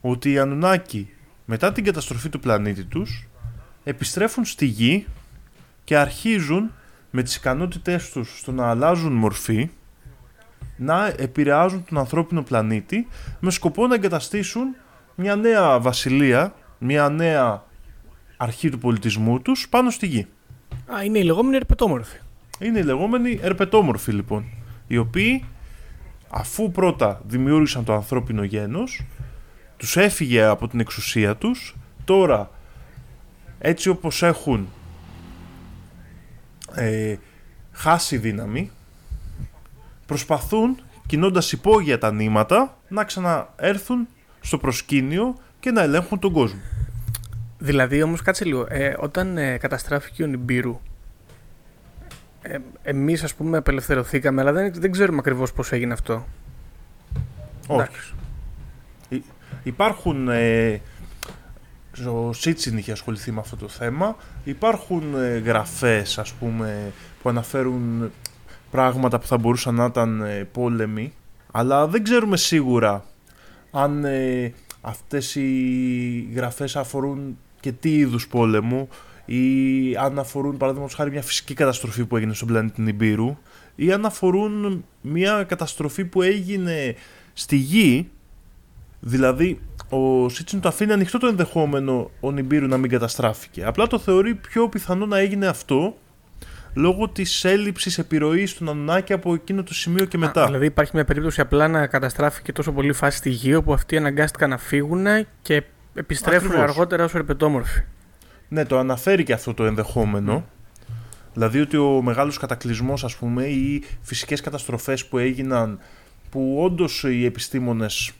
ότι οι Ανουνάκοι μετά την καταστροφή του πλανήτη τους επιστρέφουν στη γη και αρχίζουν με τις ικανότητές τους στο να αλλάζουν μορφή να επηρεάζουν τον ανθρώπινο πλανήτη με σκοπό να εγκαταστήσουν μια νέα βασιλεία, μια νέα αρχή του πολιτισμού τους πάνω στη γη. Α, είναι οι λεγόμενοι ερπετόμορφοι. Είναι οι λεγόμενοι ερπετόμορφοι λοιπόν, οι οποίοι αφού πρώτα δημιούργησαν το ανθρώπινο γένος, τους έφυγε από την εξουσία τους, τώρα έτσι όπως έχουν ε, χάσει δύναμη, προσπαθούν, κινώντας υπόγεια τα νήματα, να ξαναέρθουν στο προσκήνιο και να ελέγχουν τον κόσμο. Δηλαδή όμως κάτσε λίγο, ε, όταν ε, καταστράφηκε ο Νιμπύρου, ε, εμείς ας πούμε απελευθερωθήκαμε, αλλά δεν, δεν ξέρουμε ακριβώς πώς έγινε αυτό. Όχι. Εντάξει. Υ- Υπάρχουν. Ε, ο Σίτσιν είχε ασχοληθεί με αυτό το θέμα. Υπάρχουν ε, γραφές, ας πούμε, που αναφέρουν πράγματα που θα μπορούσαν να ήταν ε, πόλεμοι. Αλλά δεν ξέρουμε σίγουρα αν ε, αυτές οι γραφές αφορούν και τι είδους πόλεμου ή αν αφορούν παραδείγματος χάρη μια φυσική καταστροφή που έγινε στον πλανήτη Νιμπύρου ή αν αφορούν μια καταστροφή που έγινε στη γη Δηλαδή, ο Σίτσιν το αφήνει ανοιχτό το ενδεχόμενο ο Νιμπύρου να μην καταστράφηκε. Απλά το θεωρεί πιο πιθανό να έγινε αυτό λόγω της έλλειψης επιρροής του Νανουνάκη από εκείνο το σημείο και μετά. Α, δηλαδή υπάρχει μια περίπτωση απλά να καταστράφηκε τόσο πολύ φάση στη γη όπου αυτοί αναγκάστηκαν να φύγουν και επιστρέφουν Ακριβώς. αργότερα ως ερπετόμορφοι. Ναι, το αναφέρει και αυτό το ενδεχόμενο. Δηλαδή ότι ο μεγάλος κατακλυσμός ας πούμε ή φυσικές καταστροφές που έγιναν που όντως οι επιστήμονες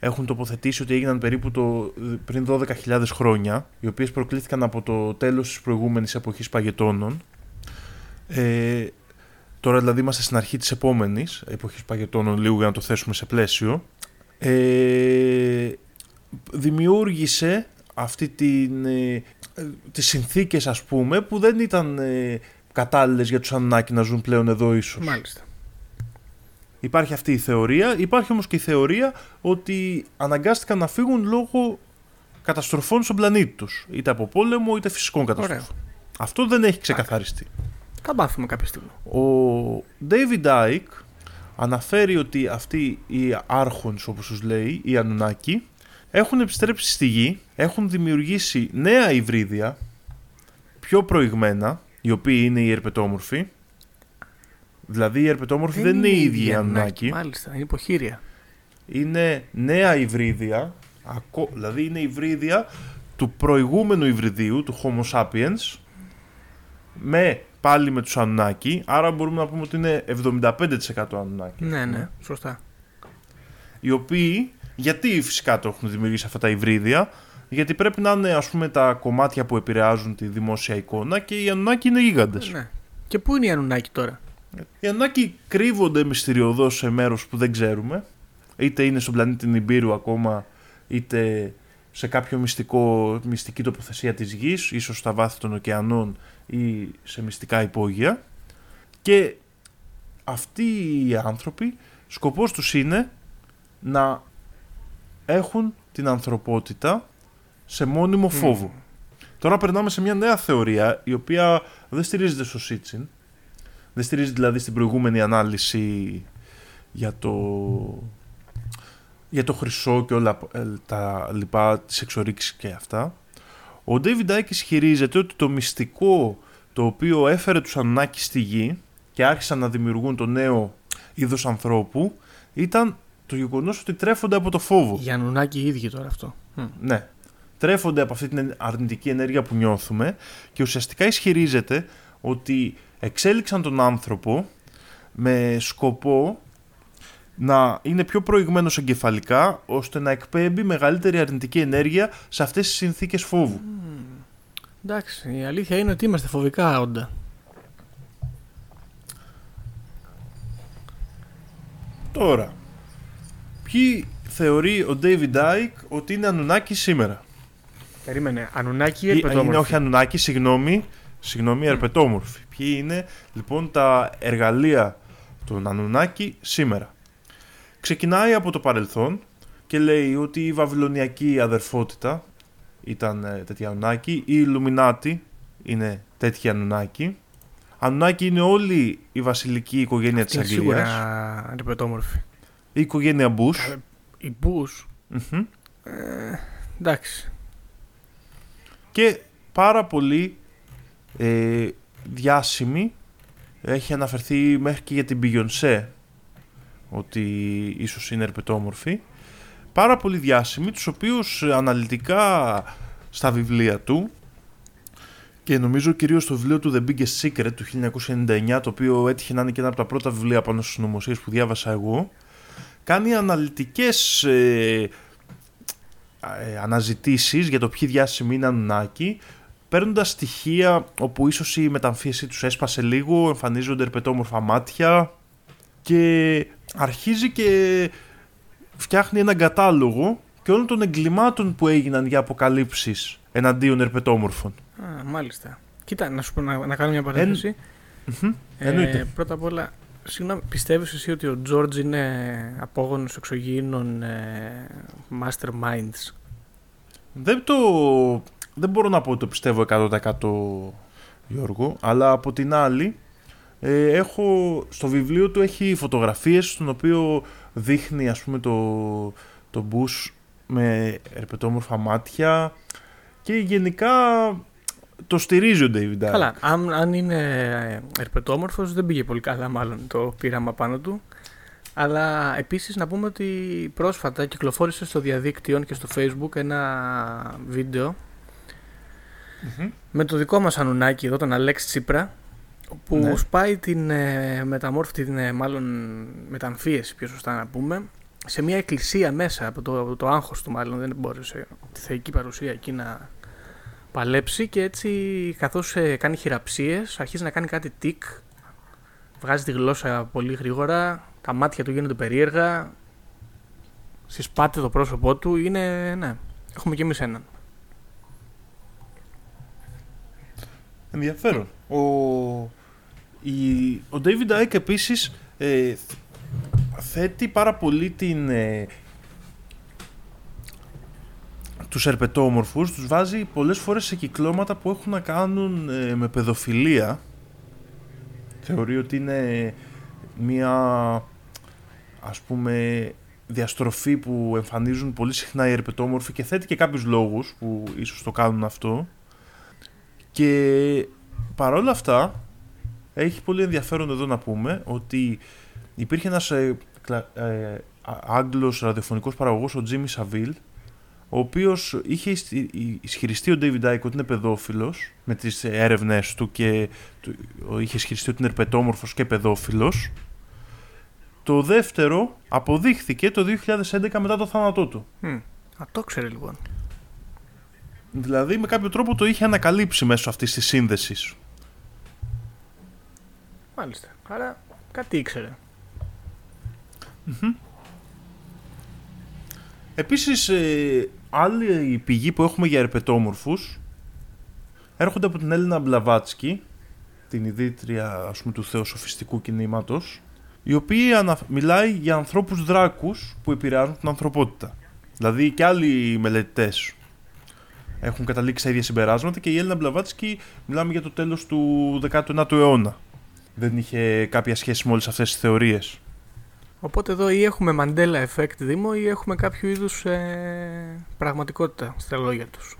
έχουν τοποθετήσει ότι έγιναν περίπου το, πριν 12.000 χρόνια οι οποίες προκλήθηκαν από το τέλος της προηγούμενης εποχής παγετώνων ε, τώρα δηλαδή είμαστε στην αρχή της επόμενης εποχής παγετώνων λίγο για να το θέσουμε σε πλαίσιο ε, δημιούργησε αυτή την, ε, ε, τις συνθήκες ας πούμε που δεν ήταν ε, κατάλληλες για τους Αννάκη να ζουν πλέον εδώ ίσως. Μάλιστα. Υπάρχει αυτή η θεωρία. Υπάρχει όμως και η θεωρία ότι αναγκάστηκαν να φύγουν λόγω καταστροφών στον πλανήτη τους. Είτε από πόλεμο είτε φυσικών καταστροφών. Αυτό δεν έχει ξεκαθαριστεί. Θα μάθουμε κάποια στιγμή. Ο David Icke αναφέρει ότι αυτοί οι άρχονες όπως τους λέει, οι Ανουνάκοι, έχουν επιστρέψει στη γη, έχουν δημιουργήσει νέα υβρίδια, πιο προηγμένα, οι οποίοι είναι οι ερπετόμορφοι. Δηλαδή οι ερπετόμορφοι δεν, είναι οι ίδιοι οι Ανουνάκοι. Μάλιστα, είναι υποχείρια. Είναι νέα υβρίδια, ακο- δηλαδή είναι υβρίδια του προηγούμενου υβριδίου, του Homo sapiens, με πάλι με τους Ανουνάκη, άρα μπορούμε να πούμε ότι είναι 75% Ανουνάκη. Ναι, ναι, σωστά. Οι οποίοι, γιατί φυσικά το έχουν δημιουργήσει αυτά τα υβρίδια, γιατί πρέπει να είναι ας πούμε τα κομμάτια που επηρεάζουν τη δημόσια εικόνα και οι Ανουνάκοι είναι γίγαντες. Ναι. Και πού είναι οι Ανουνάκοι τώρα; Οι Ανουνάκοι κρύβονται μυστηριωδώς σε μέρος που δεν ξέρουμε. Είτε είναι στον πλανήτη Νιμπύρου ακόμα, είτε σε κάποιο μυστικό, μυστική τοποθεσία της γης, ίσως στα βάθη των ωκεανών ή σε μυστικά υπόγεια. Και αυτοί οι άνθρωποι, σκοπός τους είναι να έχουν την ανθρωπότητα σε μόνιμο φόβο. Τώρα περνάμε σε μια νέα θεωρία, η οποία δεν στηρίζεται στο Σίτσιν, δεν στηρίζει δηλαδή στην προηγούμενη ανάλυση για το, για το χρυσό και όλα ε, τα λοιπά, τις εξορίξεις και αυτά. Ο David Icke ισχυρίζεται ότι το μυστικό το οποίο έφερε τους Ανουνάκη στη γη και άρχισαν να δημιουργούν το νέο είδος ανθρώπου ήταν το γεγονός ότι τρέφονται από το φόβο. Οι Ανουνάκοι οι ίδιοι τώρα αυτό. Μμ. Ναι. Τρέφονται από αυτή την αρνητική ενέργεια που νιώθουμε και ουσιαστικά ισχυρίζεται ότι εξέλιξαν τον άνθρωπο με σκοπό να είναι πιο προηγμένος εγκεφαλικά ώστε να εκπέμπει μεγαλύτερη αρνητική ενέργεια σε αυτές τις συνθήκες φόβου. Εντάξει, η αλήθεια είναι ότι είμαστε φοβικά όντα. Τώρα, ποιοι θεωρεί ο David Icke ότι είναι Ανουνάκη σήμερα; Περίμενε, Ανουνάκη ή Ή- ερπετόμορφοι. Είναι όχι Ανουνάκη, συγγνώμη, συγγνώμη, ερπετόμορφοι. Ποιοι είναι λοιπόν τα εργαλεία των Ανουνάκη σήμερα; Ξεκινάει από το παρελθόν και λέει ότι η βαβυλωνιακή αδερφότητα ήταν ε, τέτοια Ανουνάκη, η Ιλουμινάτη είναι τέτοια Ανουνάκη. Ανουνάκη είναι όλη η βασιλική οικογένεια της Είναι Αγγλίας. σίγουρα ερπετόμορφοι. Η οικογένεια Bush. Οι Μπούς, Μμμ. Ε, εντάξει. Και πάρα πολύ ε, διάσημη έχει αναφερθεί μέχρι και για την Beyoncé ότι ίσως είναι ερπετόμορφη. Πάρα πολύ διάσημη τους οποίους αναλυτικά στα βιβλία του και νομίζω κυρίως στο βιβλίο του The Biggest Secret του 1999 το οποίο έτυχε να είναι και ένα από τα πρώτα βιβλία πάνω στις νομοσίες που διάβασα εγώ κάνει αναλυτικές ε, ε, αναζητήσεις για το ποιοι διάσημοι είναι Ανουνάκη παίρνοντας στοιχεία όπου ίσως η μεταμφίεση τους έσπασε λίγο, εμφανίζονται ερπετόμορφα μάτια και αρχίζει και φτιάχνει έναν κατάλογο και όλων των εγκλημάτων που έγιναν για αποκαλύψεις εναντίον ερπετόμορφων. Α, μάλιστα. Κοίτα, να σου πω να, να κάνω μια παρένθεση. Ε, εννοείται. πρώτα απ' όλα, συγγνώμη, πιστεύεις εσύ ότι ο Τζόρτζ είναι απόγονος εξωγήινων ε, masterminds; Δεν το... Δεν μπορώ να πω ότι το πιστεύω 100% Γιώργο, αλλά από την άλλη ε, έχω, στο βιβλίο του έχει φωτογραφίες στον οποίο δείχνει ας πούμε το, το Bush με ερπετόμορφα μάτια και γενικά το στηρίζει ο David Icke. Καλά, αν, αν είναι ερπετόμορφος δεν πήγε πολύ καλά μάλλον το πείραμα πάνω του. Αλλά επίσης να πούμε ότι πρόσφατα κυκλοφόρησε στο διαδίκτυο και στο facebook ένα βίντεο με το δικό μας Ανουνάκη εδώ, τον Αλέξη Τσίπρα που Ναι. σπάει την ε, μεταμόρφη, την ε, μάλλον μεταμφίεση πιο σωστά να πούμε σε μια εκκλησία μέσα από το, από το άγχος του μάλλον δεν μπόρεσε τη θεϊκή παρουσία εκεί να παλέψει και έτσι καθώς ε, κάνει χειραψίες αρχίζει να κάνει κάτι τικ βγάζει τη γλώσσα πολύ γρήγορα τα μάτια του γίνονται περίεργα συσπάται το πρόσωπό του είναι ναι έχουμε και εμείς έναν Ενδιαφέρον. Ο, η, ο David Icke επίσης ε, θέτει πάρα πολύ την, ε, τους ερπετόμορφους, τους βάζει πολλές φορές σε κυκλώματα που έχουν να κάνουν ε, με παιδοφιλία. Θεωρεί ότι είναι μια ας πούμε διαστροφή που εμφανίζουν πολύ συχνά οι ερπετόμορφοι και θέτει και κάποιους λόγους που ίσως το κάνουν αυτό. Και παρόλα αυτά, έχει πολύ ενδιαφέρον εδώ να πούμε ότι υπήρχε ένας ε, κλα- ε, α- Άγγλος ραδιοφωνικός παραγωγός, ο Jimmy Savile, ο οποίος είχε ισ- ι- ισχυριστεί ο David Icke ότι είναι παιδόφιλος με τις έρευνες του και του- ο- είχε ισχυριστεί ότι είναι ερπετόμορφος και παιδόφιλος. Το δεύτερο αποδείχθηκε το 2011 μετά το θάνατό του. Μμ. Α, το ξέρει λοιπόν. Δηλαδή με κάποιο τρόπο το είχε ανακαλύψει μέσω αυτής της σύνδεσης. Μάλιστα. Άρα κάτι ήξερε. Επίσης, ε, άλλη πηγή που έχουμε για ερπετόμορφους έρχονται από την Έλληνα Μπλαβάτσκι, την ιδρύτρια ας πούμε, του θεοσοφιστικού κινήματος, η οποία ανα- μιλάει για ανθρώπους δράκους που επηρεάζουν την ανθρωπότητα. Δηλαδή και άλλοι μελετητές έχουν καταλήξει στα ίδια συμπεράσματα και η Έλληνα Μπλαβάτσκι μιλάμε για το τέλος του 19ου αιώνα. Δεν είχε κάποια σχέση με όλες αυτές τις θεωρίες. Οπότε εδώ ή έχουμε Mandela Effect Δήμο ή έχουμε κάποιο είδους ε, πραγματικότητα στα λόγια τους.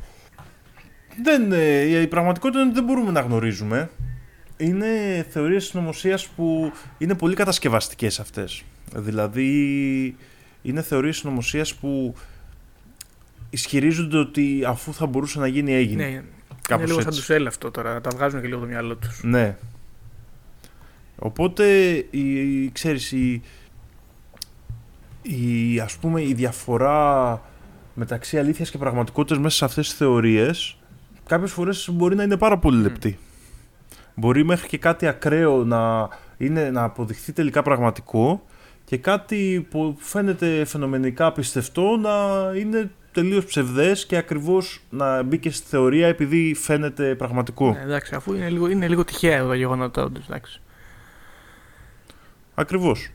Δεν, ε, η πραγματικότητα είναι ότι δεν μπορούμε να γνωρίζουμε. Είναι θεωρίες συνωμοσία που είναι πολύ κατασκευαστικές αυτές. Δηλαδή, είναι θεωρίες συνωμοσία που ισχυρίζονται ότι αφού θα μπορούσε να γίνει έγινε. Ναι, είναι Κάπως λίγο σαν έτσι. τους έλ' αυτό τώρα. Τα βγάζουν και λίγο το μυαλό τους. Ναι. Οπότε, η, ξέρεις, η, η, ας πούμε, η διαφορά μεταξύ αλήθειας και πραγματικότητας μέσα σε αυτές τις θεωρίες κάποιες φορές μπορεί να είναι πάρα πολύ λεπτή. Μπορεί μέχρι και κάτι ακραίο να, είναι, να αποδειχθεί τελικά πραγματικό και κάτι που φαίνεται φαινομενικά πιστευτό να είναι τελείως ψευδές και ακριβώς να μπει και στη θεωρία επειδή φαίνεται πραγματικό. Ναι, εντάξει, αφού είναι λίγο, είναι λίγο τυχαία εδώ τα γεγονότα όντως, εντάξει. Ακριβώς.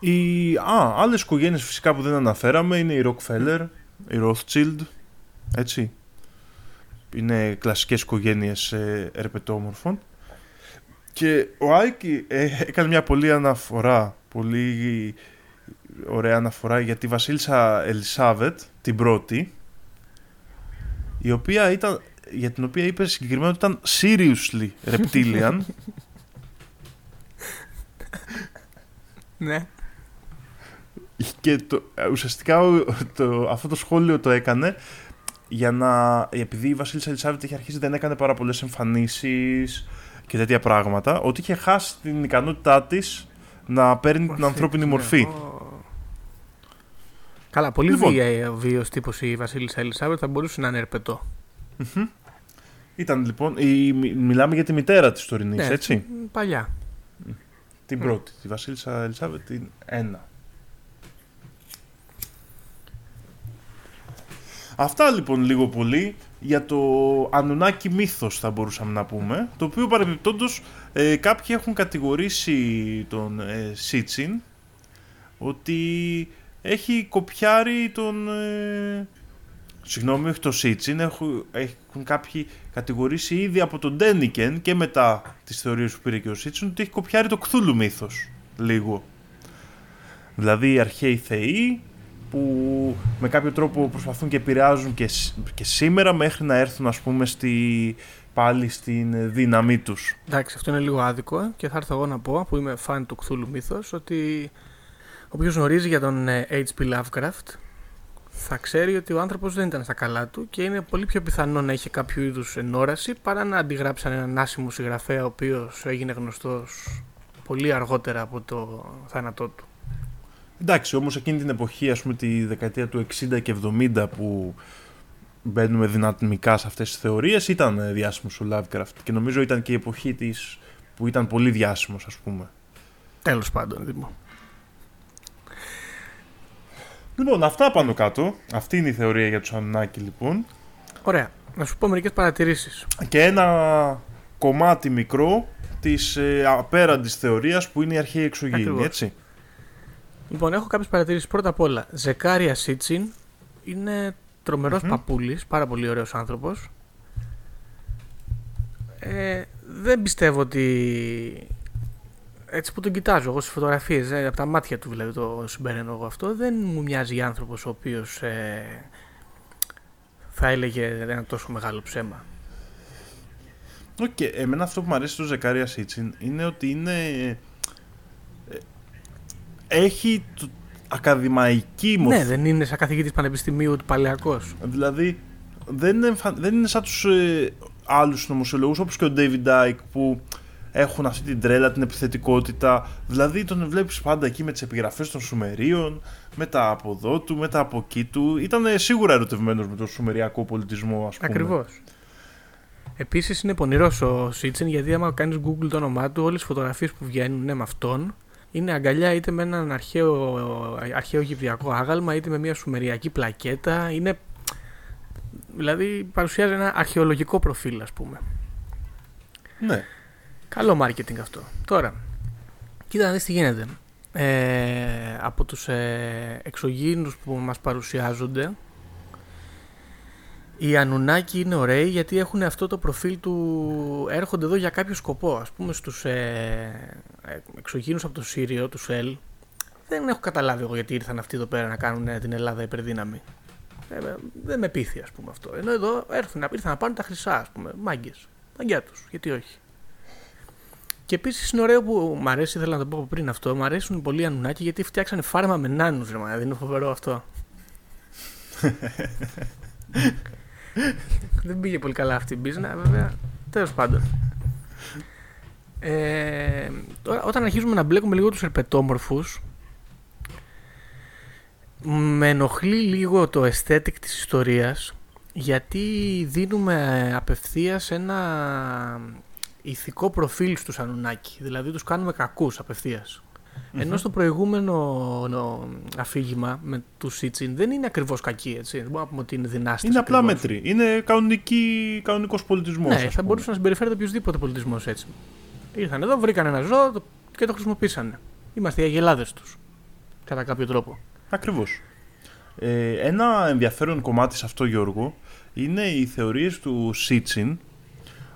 Οι α, άλλες οικογένειες φυσικά που δεν αναφέραμε είναι η Rockefeller, η Rothschild, έτσι. Είναι κλασικές οικογένειες ε, ερπετόμορφων. Και ο Άικη ε, έκανε μια πολύ αναφορά, πολύ ωραία αναφορά για τη Βασίλισσα Ελισάβετ, την πρώτη, η οποία ήταν, για την οποία είπε συγκεκριμένα ότι ήταν seriously reptilian. *laughs* Ναι. και το, ουσιαστικά ο- το, αυτό το σχόλιο το έκανε για να. Επειδή η Βασίλισσα Ελισάβετ είχε αρχίσει δεν έκανε πάρα πολλές εμφανίσεις και τέτοια πράγματα, ότι είχε χάσει την ικανότητά της να παίρνει την Μορφή, ανθρώπινη ναι. μορφή. Ω. Καλά, πολύ Λοιπόν. βία βίαιος τύπος η Βασίλισσα Ελισάβετ θα μπορούσε να είναι ερπετό. Ήταν λοιπόν. Η, μι- μιλάμε για τη μητέρα της τωρινής, Ναι, έτσι. μ, Παλιά. Την πρώτη, τη Βασίλισσα Ελισάβετ, την ένα. Αυτά λοιπόν λίγο πολύ για το Ανουνάκι μύθος θα μπορούσαμε να πούμε, το οποίο παρεμπιπτόντως ε, κάποιοι έχουν κατηγορήσει τον ε, Σίτσιν ότι έχει κοπιάρει τον... Ε, συγγνώμη, όχι το Σίτσιν, έχουν, έχουν κάποιοι κατηγορήσει ήδη από τον Ντένικεν και μετά τις θεωρίες που πήρε και ο Σίτσιν ότι έχει κοπιάρει το Κθούλου μύθος λίγο. Δηλαδή οι αρχαίοι θεοί που με κάποιο τρόπο προσπαθούν και επηρεάζουν και, σ- και σήμερα μέχρι να έρθουν ας πούμε στη, πάλι στην δύναμή τους. Εντάξει, αυτό είναι λίγο άδικο ε, και θα έρθω εγώ να πω που είμαι φαν του Κθούλου Μύθος ότι όποιος γνωρίζει για τον ε, H.P. Lovecraft θα ξέρει ότι ο άνθρωπος δεν ήταν στα καλά του και είναι πολύ πιο πιθανό να είχε κάποιο είδους ενόραση παρά να αντιγράψαν έναν άσημο συγγραφέα ο οποίος έγινε γνωστός πολύ αργότερα από το θάνατό του. Εντάξει, όμως εκείνη την εποχή, ας πούμε τη δεκαετία του 60 και 70 που μπαίνουμε δυναμικά σε αυτές τις θεωρίες ήταν ε, διάσημος ο Lovecraft και νομίζω ήταν και η εποχή της που ήταν πολύ διάσημος ας πούμε. Τέλος πάντων, Δήμο. Λοιπόν, αυτά πάνω κάτω. Αυτή είναι η θεωρία για τους Ανουνάκη λοιπόν. Ωραία. Να σου πω μερικές παρατηρήσεις. Και ένα κομμάτι μικρό της ε, απέραντης θεωρίας που είναι η αρχαία εξωγήινη, Ακριβώς. έτσι. Λοιπόν, έχω κάποιες παρατηρήσεις. Πρώτα απ' όλα, Ζεκάρια Σίτσιν είναι τρομερός Μμμ. παππούλης, πάρα πολύ ωραίος άνθρωπος. Ε, δεν πιστεύω ότι... Έτσι που τον κοιτάζω εγώ στις φωτογραφίες, ε, από τα μάτια του δηλαδή το συμπεραίνω εγώ αυτό, δεν μου μοιάζει άνθρωπος ο οποίος ε, θα έλεγε ένα τόσο μεγάλο ψέμα. Οκ, εμένα αυτό που μου αρέσει στο Ζεκάρια Σίτσιν είναι ότι είναι... ε, έχει το- ακαδημαϊκή μορφή. Ναι, δεν είναι σαν καθηγητής πανεπιστημίου του Παλαιακός. Δηλαδή δεν, εμφα- δεν είναι σαν τους ε, άλλους συνωμοσιολόγους όπως και ο David Icke που έχουν αυτή την τρέλα, την επιθετικότητα. Δηλαδή τον βλέπεις πάντα εκεί με τις επιγραφές των Σουμερίων, με τα από εδώ του, με τα από εκεί του. Ήταν ε, σίγουρα ερωτευμένος με τον Σουμεριακό πολιτισμό ας πούμε. Ακριβώς. Επίσης είναι πονηρός ο Σίτσεν γιατί άμα κάνεις Google το όνομά του, όλες τις φωτογραφίες που βγαίνουν είναι με αυτόν. Είναι αγκαλιά είτε με έναν αρχαίο, αρχαίο Αιγυπτιακό άγαλμα είτε με μια σουμεριακή πλακέτα. Είναι. Δηλαδή παρουσιάζει ένα αρχαιολογικό προφίλ, ας πούμε. Ναι. Καλό marketing αυτό. Τώρα, κοίτα να δεις τι γίνεται. Ε, από τους ε, εξωγήινους που μας παρουσιάζονται, οι Ανουνάκοι είναι ωραίοι γιατί έχουν αυτό το προφίλ του... έρχονται εδώ για κάποιο σκοπό. Ας πούμε στους ε, ε, εξωγήινους από το Σύριο, τους ΣΕΛ, δεν έχω καταλάβει εγώ γιατί ήρθαν αυτοί εδώ πέρα να κάνουν ε, την Ελλάδα υπερδύναμη. Ε, ε, δεν με πείθει ας πούμε αυτό. Ενώ εδώ έρθουν, ήρθαν να πάρουν τα χρυσά, ας πούμε, μάγκες. Μαγκιά τους, γιατί όχι. Και επίσης είναι ωραίο που μου αρέσει, ήθελα να το πω από πριν αυτό, μου αρέσουν πολύ οι Ανουνάκοι γιατί φτιάξανε φάρμα με νάνους, ρε μα, δεν είναι φοβερό αυτό. δεν πήγε πολύ καλά αυτή η μπίζνα, βέβαια. Τέλος πάντων. Ε, τώρα, όταν αρχίζουμε να μπλέκουμε λίγο τους ερπετόμορφους με ενοχλεί λίγο το aesthetic της ιστορίας γιατί δίνουμε απευθείας ένα ηθικό προφίλ στους Ανουνάκη. Δηλαδή τους κάνουμε κακούς απευθείας. Ενώ στο προηγούμενο νο, αφήγημα με τους Σίτσιν δεν είναι ακριβώς κακοί, έτσι. Δεν μπορούμε να πούμε ότι είναι δυνάστες Είναι απλά ακριβώς. μέτρη. Είναι κανονική, κανονικός πολιτισμός. Ναι, ας θα πούμε. μπορούσε να συμπεριφέρεται οποιοδήποτε πολιτισμός έτσι. Ήρθαν εδώ, βρήκαν ένα ζώο το- και το χρησιμοποίησαν. Είμαστε οι αγελάδες τους. Κατά κάποιο τρόπο. Ακριβώς. Ε, ένα ενδιαφέρον κομμάτι σε αυτό Γιώργο είναι οι θεωρίες του Σίτσιν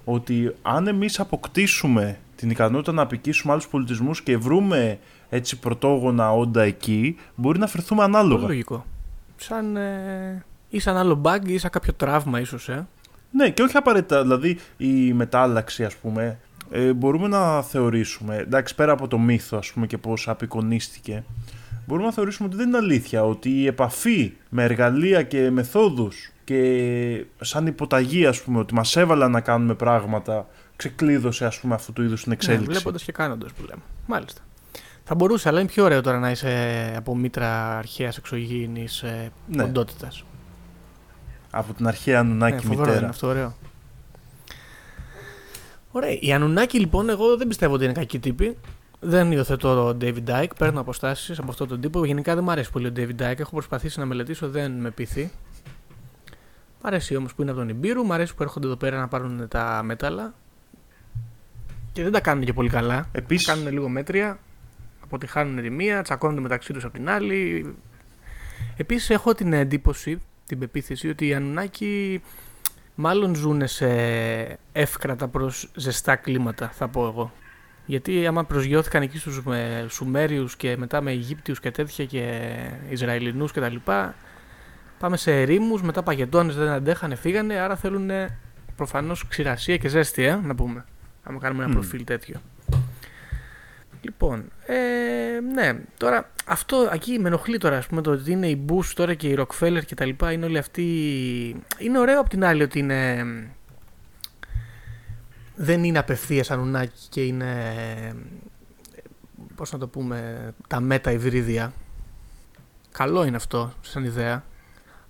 ότι αν εμείς αποκτήσουμε την ικανότητα να απικήσουμε άλλους πολιτισμούς και βρούμε έτσι πρωτόγωνα όντα εκεί, μπορεί να φερθούμε ανάλογα. Πολύ λογικό. Σαν, ε, ή σαν άλλο bug ή σαν κάποιο τραύμα ίσως, ε. Ναι, και όχι απαραίτητα. Δηλαδή η μετάλλαξη, ας πούμε, ε, μπορούμε να θεωρήσουμε, εντάξει, πέρα από το μύθο, ας πούμε, και πώς απεικονίστηκε, μπορούμε να θεωρήσουμε ότι δεν είναι αλήθεια, ότι η επαφή με εργαλεία και μεθόδους και σαν υποταγή, ας πούμε, ότι μας έβαλαν να κάνουμε πράγματα, ξεκλείδωσε, ας πούμε, αυτού του είδους την Ναι, εξέλιξη. βλέποντας και κάνοντας που λέμε. Μάλιστα. Θα μπορούσε, αλλά είναι πιο ωραίο τώρα να είσαι από μήτρα αρχαίας εξωγήινης ε, Ναι. οντότητα. Από την αρχαία Ανουνάκη Ναι, φοβερό μητέρα. είναι αυτό, ωραίο. Ωραία. Οι Ανουνάκη λοιπόν, εγώ δεν πιστεύω ότι είναι κακοί τύποι. Δεν υιοθετώ τον David Dyke. Παίρνω αποστάσεις από αυτόν τον τύπο. Γενικά δεν μου αρέσει πολύ ο David Dyke. Έχω προσπαθήσει να μελετήσω, δεν με πείθει. Μ' αρέσει όμως που είναι από τον Ιμπύρου. Μ' αρέσει που έρχονται εδώ πέρα να πάρουν τα μέταλλα. Και δεν τα κάνουν και πολύ καλά. Επίσης, Κάνουν λίγο μέτρια. Αποτυχάνουν τη μία, τσακώνονται μεταξύ τους από την άλλη. Επίσης έχω την εντύπωση, την πεποίθηση ότι οι Ανουνάκοι μάλλον ζουν σε εύκρατα προς ζεστά κλίματα, θα πω εγώ. Γιατί άμα προσγειώθηκαν εκεί στους με Σουμέριους και μετά με Αιγύπτιους και τέτοια και Ισραηλινούς και τα λοιπά, πάμε σε ερήμους, μετά παγετώνες δεν αντέχανε, φύγανε, άρα θέλουν προφανώς ξηρασία και ζέστη, ε, να πούμε. Άμα κάνουμε ένα Μμ. προφίλ τέτοιο. Λοιπόν, ε, ναι, τώρα αυτό εκεί με ενοχλεί τώρα, ας πούμε, το ότι είναι οι Bush τώρα και οι Rockefeller και τα λοιπά, είναι όλοι αυτοί... Είναι ωραίο από την άλλη ότι είναι... Δεν είναι απευθείας ανουνάκι και είναι... Πώς να το πούμε, τα μέτα υβρίδια. Καλό είναι αυτό σαν ιδέα.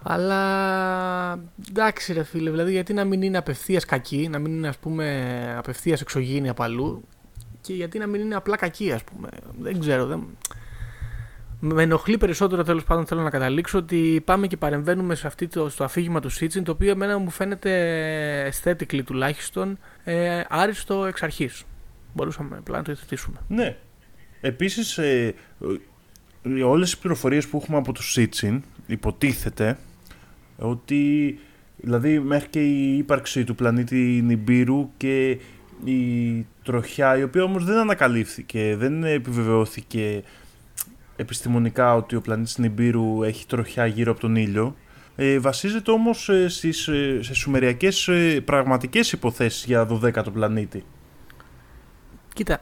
Αλλά εντάξει ρε φίλε, δηλαδή γιατί να μην είναι απευθείας κακή, να μην είναι ας πούμε απευθείας εξωγήινη από αλλού και γιατί να μην είναι απλά κακή, ας πούμε. Δεν ξέρω. Δεν... Με ενοχλεί περισσότερο τέλος πάντων θέλω να καταλήξω ότι πάμε και παρεμβαίνουμε σε αυτή το, στο αφήγημα του Σίτσιν το οποίο εμένα μου φαίνεται aesthetically τουλάχιστον ε, άριστο εξ αρχής. Μπορούσαμε απλά να το υιοθετήσουμε. Ναι. Επίσης, ε, ε, όλες οι πληροφορίες που έχουμε από το Σίτσιν υποτίθεται ότι δηλαδή μέχρι και η ύπαρξη του πλανήτη Νιμπύρου και η τροχιά, η οποία όμως δεν ανακαλύφθηκε, δεν επιβεβαιώθηκε επιστημονικά ότι ο πλανήτης Νιμπύρου έχει τροχιά γύρω από τον ήλιο, ε, βασίζεται όμως ε, στις, ε, σε σουμεριακές ε, πραγματικές υποθέσεις για 12ο πλανήτη. Κοίτα,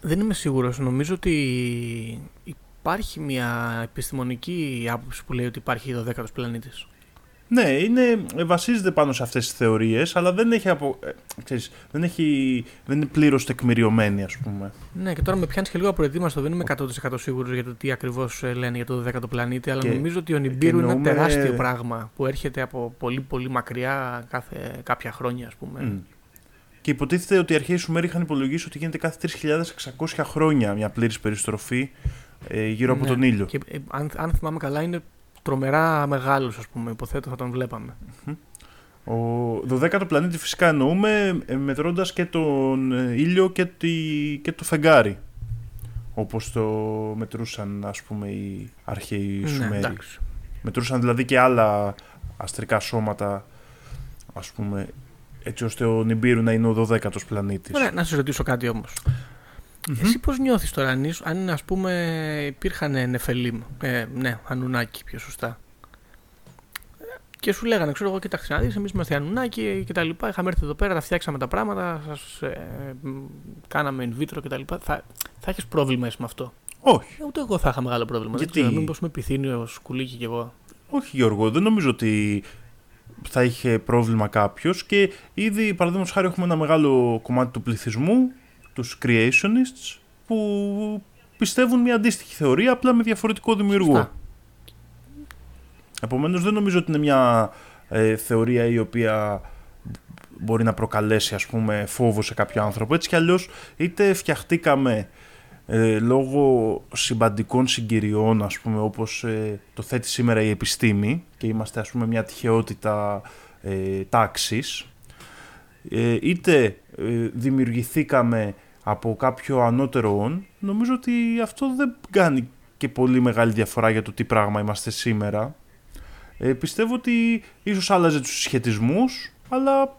δεν είμαι σίγουρος. Νομίζω ότι υπάρχει μια επιστημονική άποψη που λέει ότι υπάρχει ο 12ο πλανήτης. Ναι, είναι, ε, βασίζεται πάνω σε αυτές τις θεωρίες, αλλά δεν έχει, απο, ε, ξέρεις, δεν έχει, δεν είναι πλήρως τεκμηριωμένη, ας πούμε. Ναι, και τώρα με πιάνεις και λίγο απροετοίμαστο. Δεν είμαι 100% σίγουρος για το τι ακριβώς λένε για το 12ο πλανήτη, αλλά Και- νομίζω ότι ο Νιμπύρου είναι ένα εννοούμε- τεράστιο πράγμα που έρχεται από πολύ πολύ μακριά κάθε, κάποια χρόνια, ας πούμε. Μμ. Και υποτίθεται ότι οι αρχαίοι Σουμέροι είχαν υπολογίσει ότι γίνεται κάθε 3.600 χρόνια μια πλήρης περιστροφή ε, γύρω από Ναι. τον ήλιο. Και ε, αν, αν θυμάμαι καλά, είναι τρομερά μεγάλο, ας πούμε. Υποθέτω θα τον βλέπαμε. Ο 12ο πλανήτη φυσικά εννοούμε ε, μετρώντας και τον ε, ήλιο και, τη, και το φεγγάρι. Όπως το μετρούσαν ας πούμε οι αρχαίοι Ναι, Σουμέροι. εντάξει. Μετρούσαν δηλαδή και άλλα αστρικά σώματα, ας πούμε, έτσι ώστε ο Νιμπύρου να είναι ο 12ος πλανήτης. Ωραία, να σε ρωτήσω κάτι όμω. Εσύ πώς νιώθεις τώρα, αν, ήσ- αν ας πούμε υπήρχαν νεφελίμ, ε, ναι, ανουνάκι πιο σωστά. Και σου λέγανε, ξέρω εγώ, κοίταξε να δεις, εμείς είμαστε ανουνάκι και τα λοιπά. Είχαμε έρθει εδώ πέρα, τα φτιάξαμε τα πράγματα, σας, ε, μ, κάναμε in vitro και τα λοιπά. Θα, θα έχεις πρόβλημα εσύ με αυτό; Όχι, Ε, ούτε εγώ θα είχα μεγάλο πρόβλημα. Γιατί; Δεν ξέρω, μήπως με επιθύνει ο σκουλίκι κι εγώ. όχι Γιώργο, δεν νομίζω ότι θα είχε πρόβλημα κάποιος και ήδη παραδείγματος χάρη έχουμε ένα μεγάλο κομμάτι του πληθυσμού, τους creationists, που πιστεύουν μια αντίστοιχη θεωρία απλά με διαφορετικό δημιουργό. Σωστά. Επομένως δεν νομίζω ότι είναι μια ε, θεωρία η οποία μπορεί να προκαλέσει ας πούμε φόβο σε κάποιο άνθρωπο. Έτσι κι αλλιώς είτε φτιαχτήκαμε ε, λόγω συμπαντικών συγκυριών ας πούμε όπως ε, το θέτει σήμερα η επιστήμη και είμαστε ας πούμε μια τυχεότητα ε, τάξης ε, είτε ε, δημιουργηθήκαμε από κάποιο ανώτερο όν νομίζω ότι αυτό δεν κάνει και πολύ μεγάλη διαφορά για το τι πράγμα είμαστε σήμερα ε, πιστεύω ότι ίσως άλλαζε τους συσχετισμούς αλλά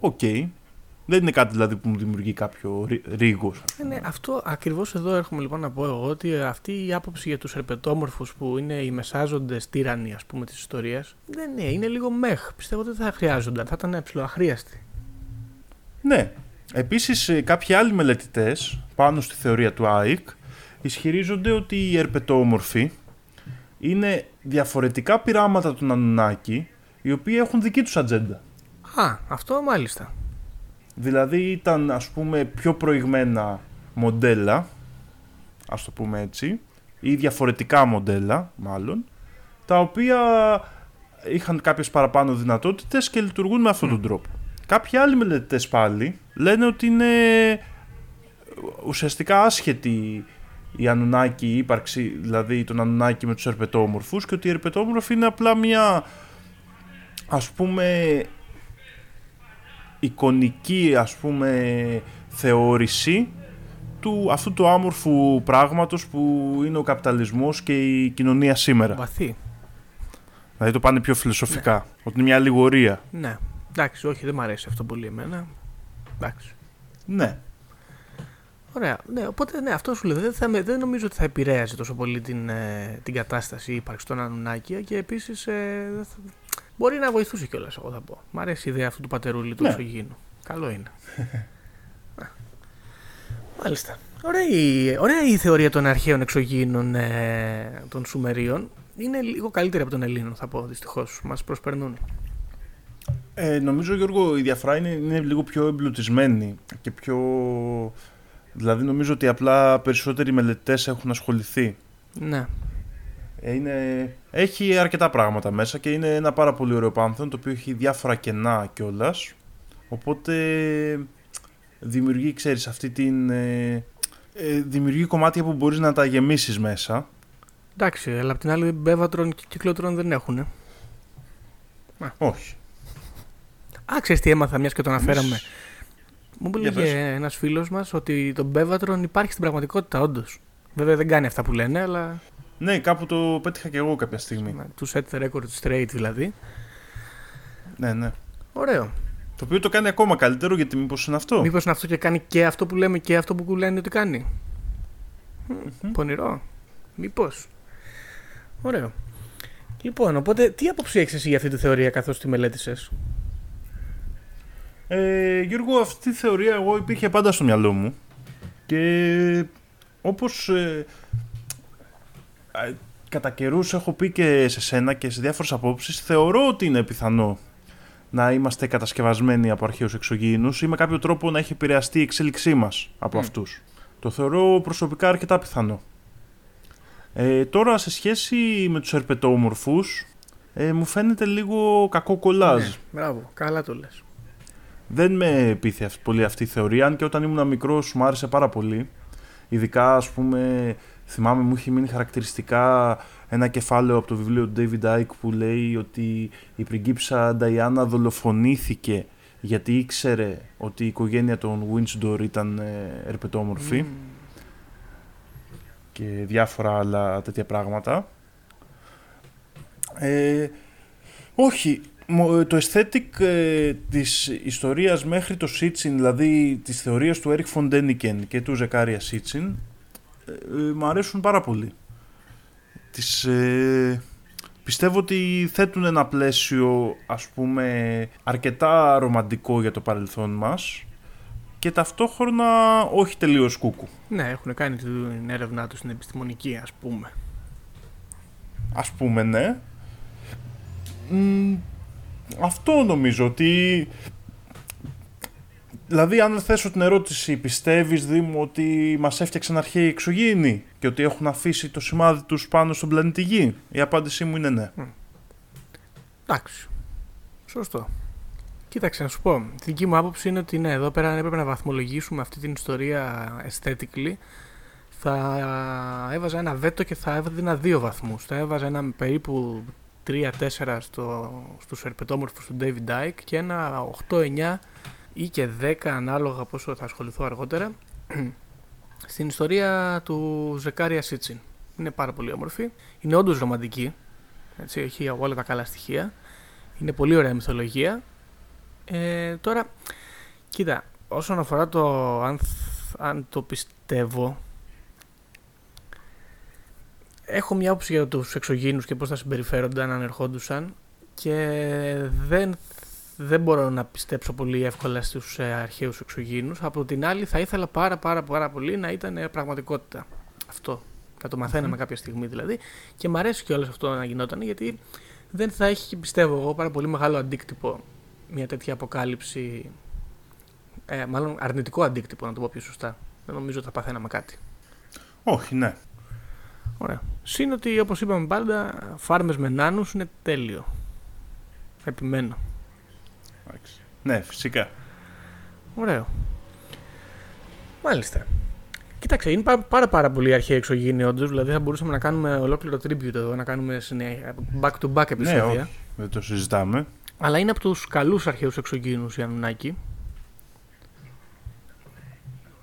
οκ Δεν είναι κάτι δηλαδή που μου δημιουργεί κάποιο ρίγος. Ε, ναι, αυτό ακριβώς εδώ έρχομαι λοιπόν να πω εγώ ότι αυτή η άποψη για τους ερπετόμορφους που είναι οι μεσάζοντες τύραννοι ας πούμε της ιστορίας δεν είναι, είναι λίγο meh. Πιστεύω ότι δεν θα χρειάζονταν, θα ήταν αχρείαστη. Ναι. Επίσης, ε, κάποιοι άλλοι μελετητές πάνω στη θεωρία του Icke ισχυρίζονται ότι οι ερπετόμορφοι είναι διαφορετικά πειράματα των Ανουνάκι οι οποίοι έχουν δική τους ατζέντα. Α, αυτό μάλιστα. Δηλαδή ήταν ας πούμε πιο προηγμένα μοντέλα, ας το πούμε έτσι, ή διαφορετικά μοντέλα μάλλον, τα οποία είχαν κάποιες παραπάνω δυνατότητες και λειτουργούν με αυτόν τον τρόπο. Κάποιοι άλλοι μελετητές πάλι λένε ότι είναι ουσιαστικά άσχετη η Ανουνάκη, η ύπαρξη δηλαδή τον Ανουνάκη με τους ερπετόμορφους και ότι οι ερπετόμορφοι είναι απλά μια ας πούμε εικονική ας πούμε θεώρηση του, αυτού του άμορφου πράγματος που είναι ο καπιταλισμός και η κοινωνία σήμερα. Βαθύ. Δηλαδή το πάνε πιο φιλοσοφικά, ναι. ότι είναι μια αλληγορία. Ναι, εντάξει, όχι δεν μου αρέσει αυτό πολύ εμένα. Εντάξει. Ναι. Ωραία. Ναι, οπότε ναι, αυτό σου λέω. Δεν, θα, δεν νομίζω ότι θα επηρέαζε τόσο πολύ την, ε, την κατάσταση ύπαρξη των Ανουνάκια και επίσης ε, μπορεί να βοηθούσε κιόλας, εγώ θα πω. Μ' αρέσει η ιδέα αυτού του πατερούλη του ναι. Καλό είναι. *laughs* Μάλιστα. Ωραία η, ωραία η θεωρία των αρχαίων εξωγήινων ε, των Σουμερίων. Είναι λίγο καλύτερη από των Ελλήνων, θα πω δυστυχώς. Μας προσπερνούν. Ε, νομίζω, Γιώργο, η διαφορά είναι, είναι λίγο πιο εμπλουτισμένη και πιο Δηλαδή νομίζω ότι απλά περισσότεροι μελετητές έχουν ασχοληθεί. Ναι. Ε, είναι, έχει αρκετά πράγματα μέσα και είναι ένα πάρα πολύ ωραίο πάνθον το οποίο έχει διάφορα κενά κιόλας. Οπότε δημιουργεί, ξέρεις, αυτή την... Ε, ε, δημιουργεί κομμάτια που μπορείς να τα γεμίσεις μέσα. Εντάξει, αλλά απ' την άλλη μπέβατρον και κυκλότρον δεν έχουν. Όχι. Α, ξέρεις τι έμαθα μιας και το αναφέραμε. Μου έλεγε ένας φίλος μας ότι το Μπέβατρον υπάρχει στην πραγματικότητα, όντως. Βέβαια δεν κάνει αυτά που λένε, αλλά. Ναι, κάπου το πέτυχα και εγώ κάποια στιγμή. Του set the record straight δηλαδή. Ναι, ναι. Ωραίο. Το οποίο το κάνει ακόμα καλύτερο γιατί μήπως είναι αυτό; Μήπως είναι αυτό και κάνει και αυτό που λέμε και αυτό που λένε ότι κάνει. Mm-hmm. Πονηρό. Μήπως. Ωραίο. Λοιπόν, οπότε τι άποψη έχεις εσύ για αυτή τη θεωρία καθώς τη μελέτησες; Ε, Γιώργο, αυτή η θεωρία εγώ υπήρχε πάντα στο μυαλό μου και όπως ε, κατά καιρούς έχω πει και σε σένα και σε διάφορες απόψεις θεωρώ ότι είναι πιθανό να είμαστε κατασκευασμένοι από αρχαίους εξωγήινους ή με κάποιο τρόπο να έχει επηρεαστεί η εξέλιξή μας από mm. αυτούς. Το θεωρώ προσωπικά αρκετά πιθανό. Ε, τώρα σε σχέση με τους ερπετόμορφους ε, μου φαίνεται λίγο κακό κολλάζ. Ναι, μπράβο, καλά το λες. Δεν με πείθει πολύ αυτή η θεωρία, αν και όταν ήμουν μικρός μου άρεσε πάρα πολύ. Ειδικά, ας πούμε, θυμάμαι μου είχε μείνει χαρακτηριστικά ένα κεφάλαιο από το βιβλίο του David Icke που λέει ότι η πριγκίψα Νταϊάννα δολοφονήθηκε γιατί ήξερε ότι η οικογένεια των Windsor ήταν ε, ερπετόμορφη και διάφορα άλλα τέτοια πράγματα. Ε, όχι, ε, το aesthetic ε, της ιστορίας μέχρι το Σίτσιν, δηλαδή της θεωρίας του Έριχ Φοντένικεν και του Ζεκάρια Σίτσιν, ε, ε, μου αρέσουν πάρα πολύ. Τις, ε, πιστεύω ότι θέτουν ένα πλαίσιο, ας πούμε, αρκετά ρομαντικό για το παρελθόν μας και ταυτόχρονα όχι τελείως κούκου. Ναι, έχουν κάνει την έρευνά τους στην επιστημονική, ας πούμε. Ας πούμε, ναι αυτό νομίζω ότι... Δηλαδή, αν θέσω την ερώτηση, πιστεύεις Δήμο ότι μας έφτιαξαν αρχαίοι εξωγήινοι και ότι έχουν αφήσει το σημάδι τους πάνω στον πλανήτη Γη; Η απάντησή μου είναι ναι. Εντάξει. Σωστό. Κοίταξε να σου πω. Τη δική μου άποψη είναι ότι ναι, εδώ πέρα αν έπρεπε να βαθμολογήσουμε αυτή την ιστορία aesthetically, θα έβαζα ένα βέτο και θα έβαζα δύο βαθμούς. Θα έβαζα ένα περίπου 3-4 στο, στους ερπετόμορφους του David Dyke και ένα 8-9 ή και 10 ανάλογα πόσο θα ασχοληθώ αργότερα *clears throat* στην ιστορία του Ζεκάρια Σίτσιν. Είναι πάρα πολύ όμορφη. Είναι όντως ρομαντική. Έτσι, έχει όλα τα καλά στοιχεία. Είναι πολύ ωραία μυθολογία. Ε, τώρα, κοίτα, όσον αφορά το αν, θ- αν το πιστεύω, έχω μια άποψη για τους εξωγήινους και πώς θα συμπεριφέρονταν αν ερχόντουσαν και δεν, δεν μπορώ να πιστέψω πολύ εύκολα στους ε, αρχαίους εξωγήινους. Από την άλλη θα ήθελα πάρα πάρα πάρα πολύ να ήταν ε, πραγματικότητα αυτό. Θα το μαθαίναμε κάποια στιγμή δηλαδή και μου αρέσει κιόλας αυτό να γινόταν γιατί δεν θα έχει πιστεύω εγώ πάρα πολύ μεγάλο αντίκτυπο μια τέτοια αποκάλυψη ε, μάλλον αρνητικό αντίκτυπο να το πω πιο σωστά. Δεν νομίζω ότι θα παθαίναμε κάτι. Όχι, ναι. Ωραία. Συν ότι όπως είπαμε πάντα, φάρμες με νάνους είναι τέλειο. Επιμένω. Εντάξει. Ναι, φυσικά. Ωραίο. Μάλιστα. Κοίταξε, είναι πάρα, πάρα, πάρα πολύ αρχαίοι εξωγήινοι όντως. Δηλαδή θα μπορούσαμε να κάνουμε ολόκληρο tribute εδώ, να κάνουμε συνέ- back-to-back επεισόδια. Ναι, όχι. Δεν το συζητάμε. Αλλά είναι από τους καλούς αρχαίου εξωγήινους οι Ανουνάκη.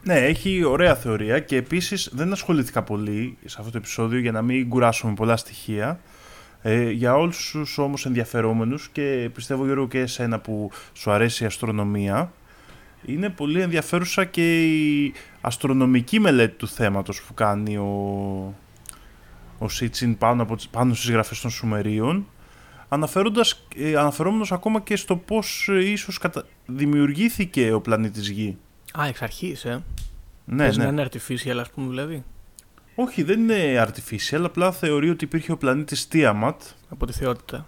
Ναι, έχει ωραία θεωρία και επίσης δεν ασχολήθηκα πολύ σε αυτό το επεισόδιο για να μην κουράσουμε πολλά στοιχεία. Ε, για όλους τους όμως ενδιαφερόμενους και πιστεύω Γιώργο και εσένα που σου αρέσει η αστρονομία είναι πολύ ενδιαφέρουσα και η αστρονομική μελέτη του θέματος που κάνει ο, ο Σίτσιν πάνω, από, τις- πάνω στις γραφές των Σουμερίων αναφέροντας, ε, αναφερόμενος ακόμα και στο πώς ε, ίσως κατα... δημιουργήθηκε ο πλανήτης Γη. Α, εξ αρχής, ε. Ναι, Πες ναι. να είναι artificial, ας πούμε, δηλαδή. Όχι, δεν είναι artificial, απλά θεωρεί ότι υπήρχε ο πλανήτης Tiamat, Από τη θεότητα.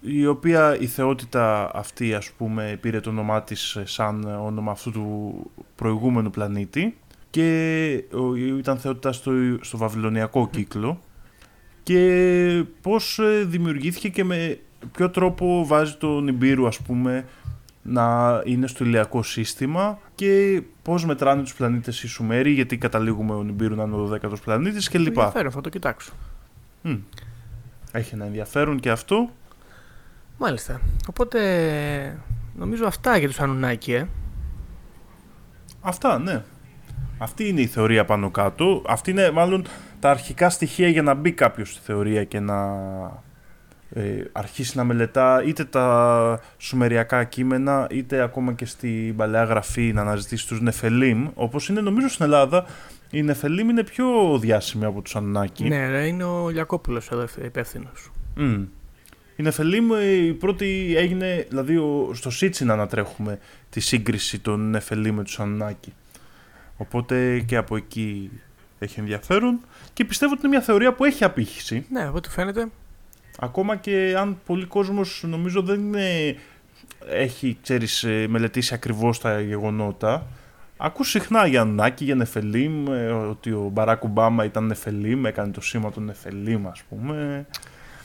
η οποία η θεότητα αυτή, ας πούμε, πήρε το όνομά της ε, σαν όνομα αυτού του προηγούμενου πλανήτη και ο- ήταν θεότητα στο, στο βαβυλωνιακό κύκλο και πώς ε, δημιουργήθηκε και με ποιο τρόπο βάζει τον Ιμπύρου, ας πούμε, να είναι στο ηλιακό σύστημα και πώς μετράνε τους πλανήτες οι Σουμέροι, γιατί καταλήγουμε ο Νιμπύρου να είναι ο 12ος πλανήτης κλπ. Ενδιαφέρον, θα το κοιτάξω. Μμ. Έχει ένα ενδιαφέρον και αυτό. Μάλιστα. Οπότε νομίζω αυτά για τους Ανουνάκη, ε. Αυτά, ναι. Αυτή είναι η θεωρία πάνω κάτω. Αυτή είναι μάλλον τα αρχικά στοιχεία για να μπει κάποιος στη θεωρία και να ε, αρχίσει να μελετά είτε τα σουμεριακά κείμενα είτε ακόμα και στην παλαιά γραφή να αναζητήσει τους Νεφελίμ. Όπως είναι νομίζω στην Ελλάδα οι Νεφελίμ είναι πιο διάσημοι από τους Αννάκη. Ναι, ρε, είναι ο Λιακόπουλος εδώ υπεύθυνος. Μμ. Η Νεφελίμ ε, η πρώτη έγινε, δηλαδή ο, στο Σίτσιν ανατρέχουμε τη σύγκριση των Νεφελίμ με τους Αννάκη. Οπότε και από εκεί έχει ενδιαφέρον και πιστεύω ότι είναι μια θεωρία που έχει απήχηση. Ναι, από ό,τι φαίνεται. Ακόμα και αν πολλοί κόσμος νομίζω δεν είναι, έχει ξέρεις, ε, μελετήσει ακριβώς τα γεγονότα. Ακούς συχνά για Αννάκη, για Νεφελίμ, ε, ότι ο Μπαράκ Ομπάμα ήταν Νεφελίμ, έκανε το σήμα των Νεφελίμ ας πούμε.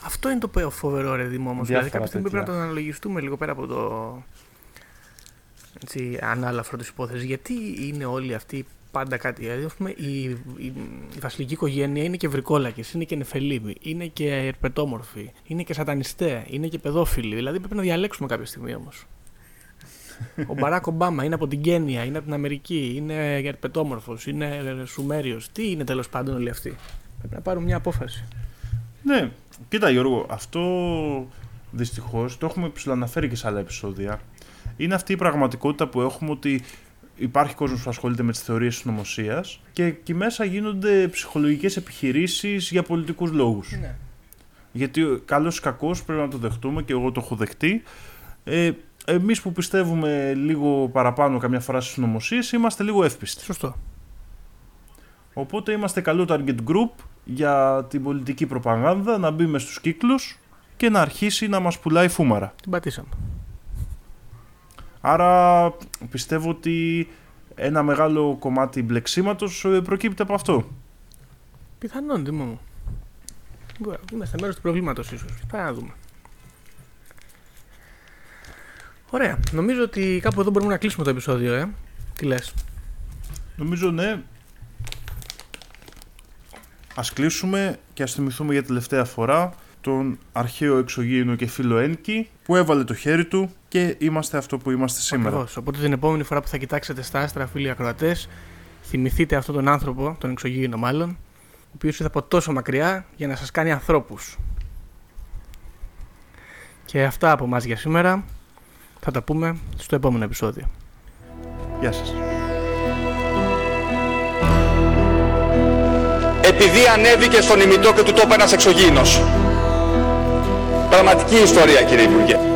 Αυτό είναι το πε- φοβερό ρε Δήμο όμως. Διάφορα Δηλαδή κάποια στιγμή πρέπει να τέτοια. το αναλογιστούμε λίγο πέρα από το έτσι, ανάλαφρο της υπόθεσης. Γιατί είναι όλοι αυτοί πάντα κάτι. Δηλαδή, ας πούμε, η, η, η βασιλική οικογένεια είναι και βρικόλακες, είναι και νεφελίμοι, είναι και ερπετόμορφοι, είναι και σατανιστέ, είναι και παιδόφιλοι. Δηλαδή πρέπει να διαλέξουμε κάποια στιγμή όμως. Ο Μπαράκ Ομπάμα είναι από την Κένια, είναι από την Αμερική, είναι ερπετόμορφος, είναι Σουμέριος. Τι είναι τέλος πάντων όλοι αυτοί; Πρέπει να πάρουμε μια απόφαση. Ναι, κοίτα Γιώργο, αυτό δυστυχώς το έχουμε ψηλοαναφέρει και σε άλλα επεισόδια. Είναι αυτή η πραγματικότητα που έχουμε ότι υπάρχει κόσμος που ασχολείται με τις θεωρίες της νομοσίας και εκεί μέσα γίνονται ψυχολογικές επιχειρήσεις για πολιτικούς λόγους. Ναι. Γιατί καλός ή κακός πρέπει να το δεχτούμε και εγώ το έχω δεχτεί. Ε, εμείς που πιστεύουμε λίγο παραπάνω καμιά φορά στις νομοσίες είμαστε λίγο εύπιστοι. Σωστό. Οπότε είμαστε καλό target group για την πολιτική προπαγάνδα να μπει μες στους κύκλους και να αρχίσει να μας πουλάει φούμαρα. Την πατήσαμε. Άρα πιστεύω ότι ένα μεγάλο κομμάτι μπλεξίματος ε, προκύπτει από αυτό. Πιθανόν, Δήμο μου. Μπορεί, Είμαστε μέρος του προβλήματος, ίσως. Πάμε να δούμε. Ωραία. Νομίζω ότι κάπου εδώ μπορούμε να κλείσουμε το επεισόδιο, ε. Τι λες; Νομίζω ναι. Ας κλείσουμε και ας θυμηθούμε για τελευταία φορά τον αρχαίο εξωγήινο και φίλο Ένκη που έβαλε το χέρι του και είμαστε αυτό που είμαστε σήμερα. Ακριβώς. Οπότε την επόμενη φορά που θα κοιτάξετε στα άστρα, φίλοι ακροατές, θυμηθείτε αυτόν τον άνθρωπο, τον εξωγήινο μάλλον, ο οποίος ήρθε από τόσο μακριά για να σας κάνει ανθρώπους. Και αυτά από εμά για σήμερα. Θα τα πούμε στο επόμενο επεισόδιο. Γεια σας. Επειδή ανέβηκε στον ημιτό και του τόπου ένας εξωγήινος. Πραγματική ιστορία κύριε Υπουργέ.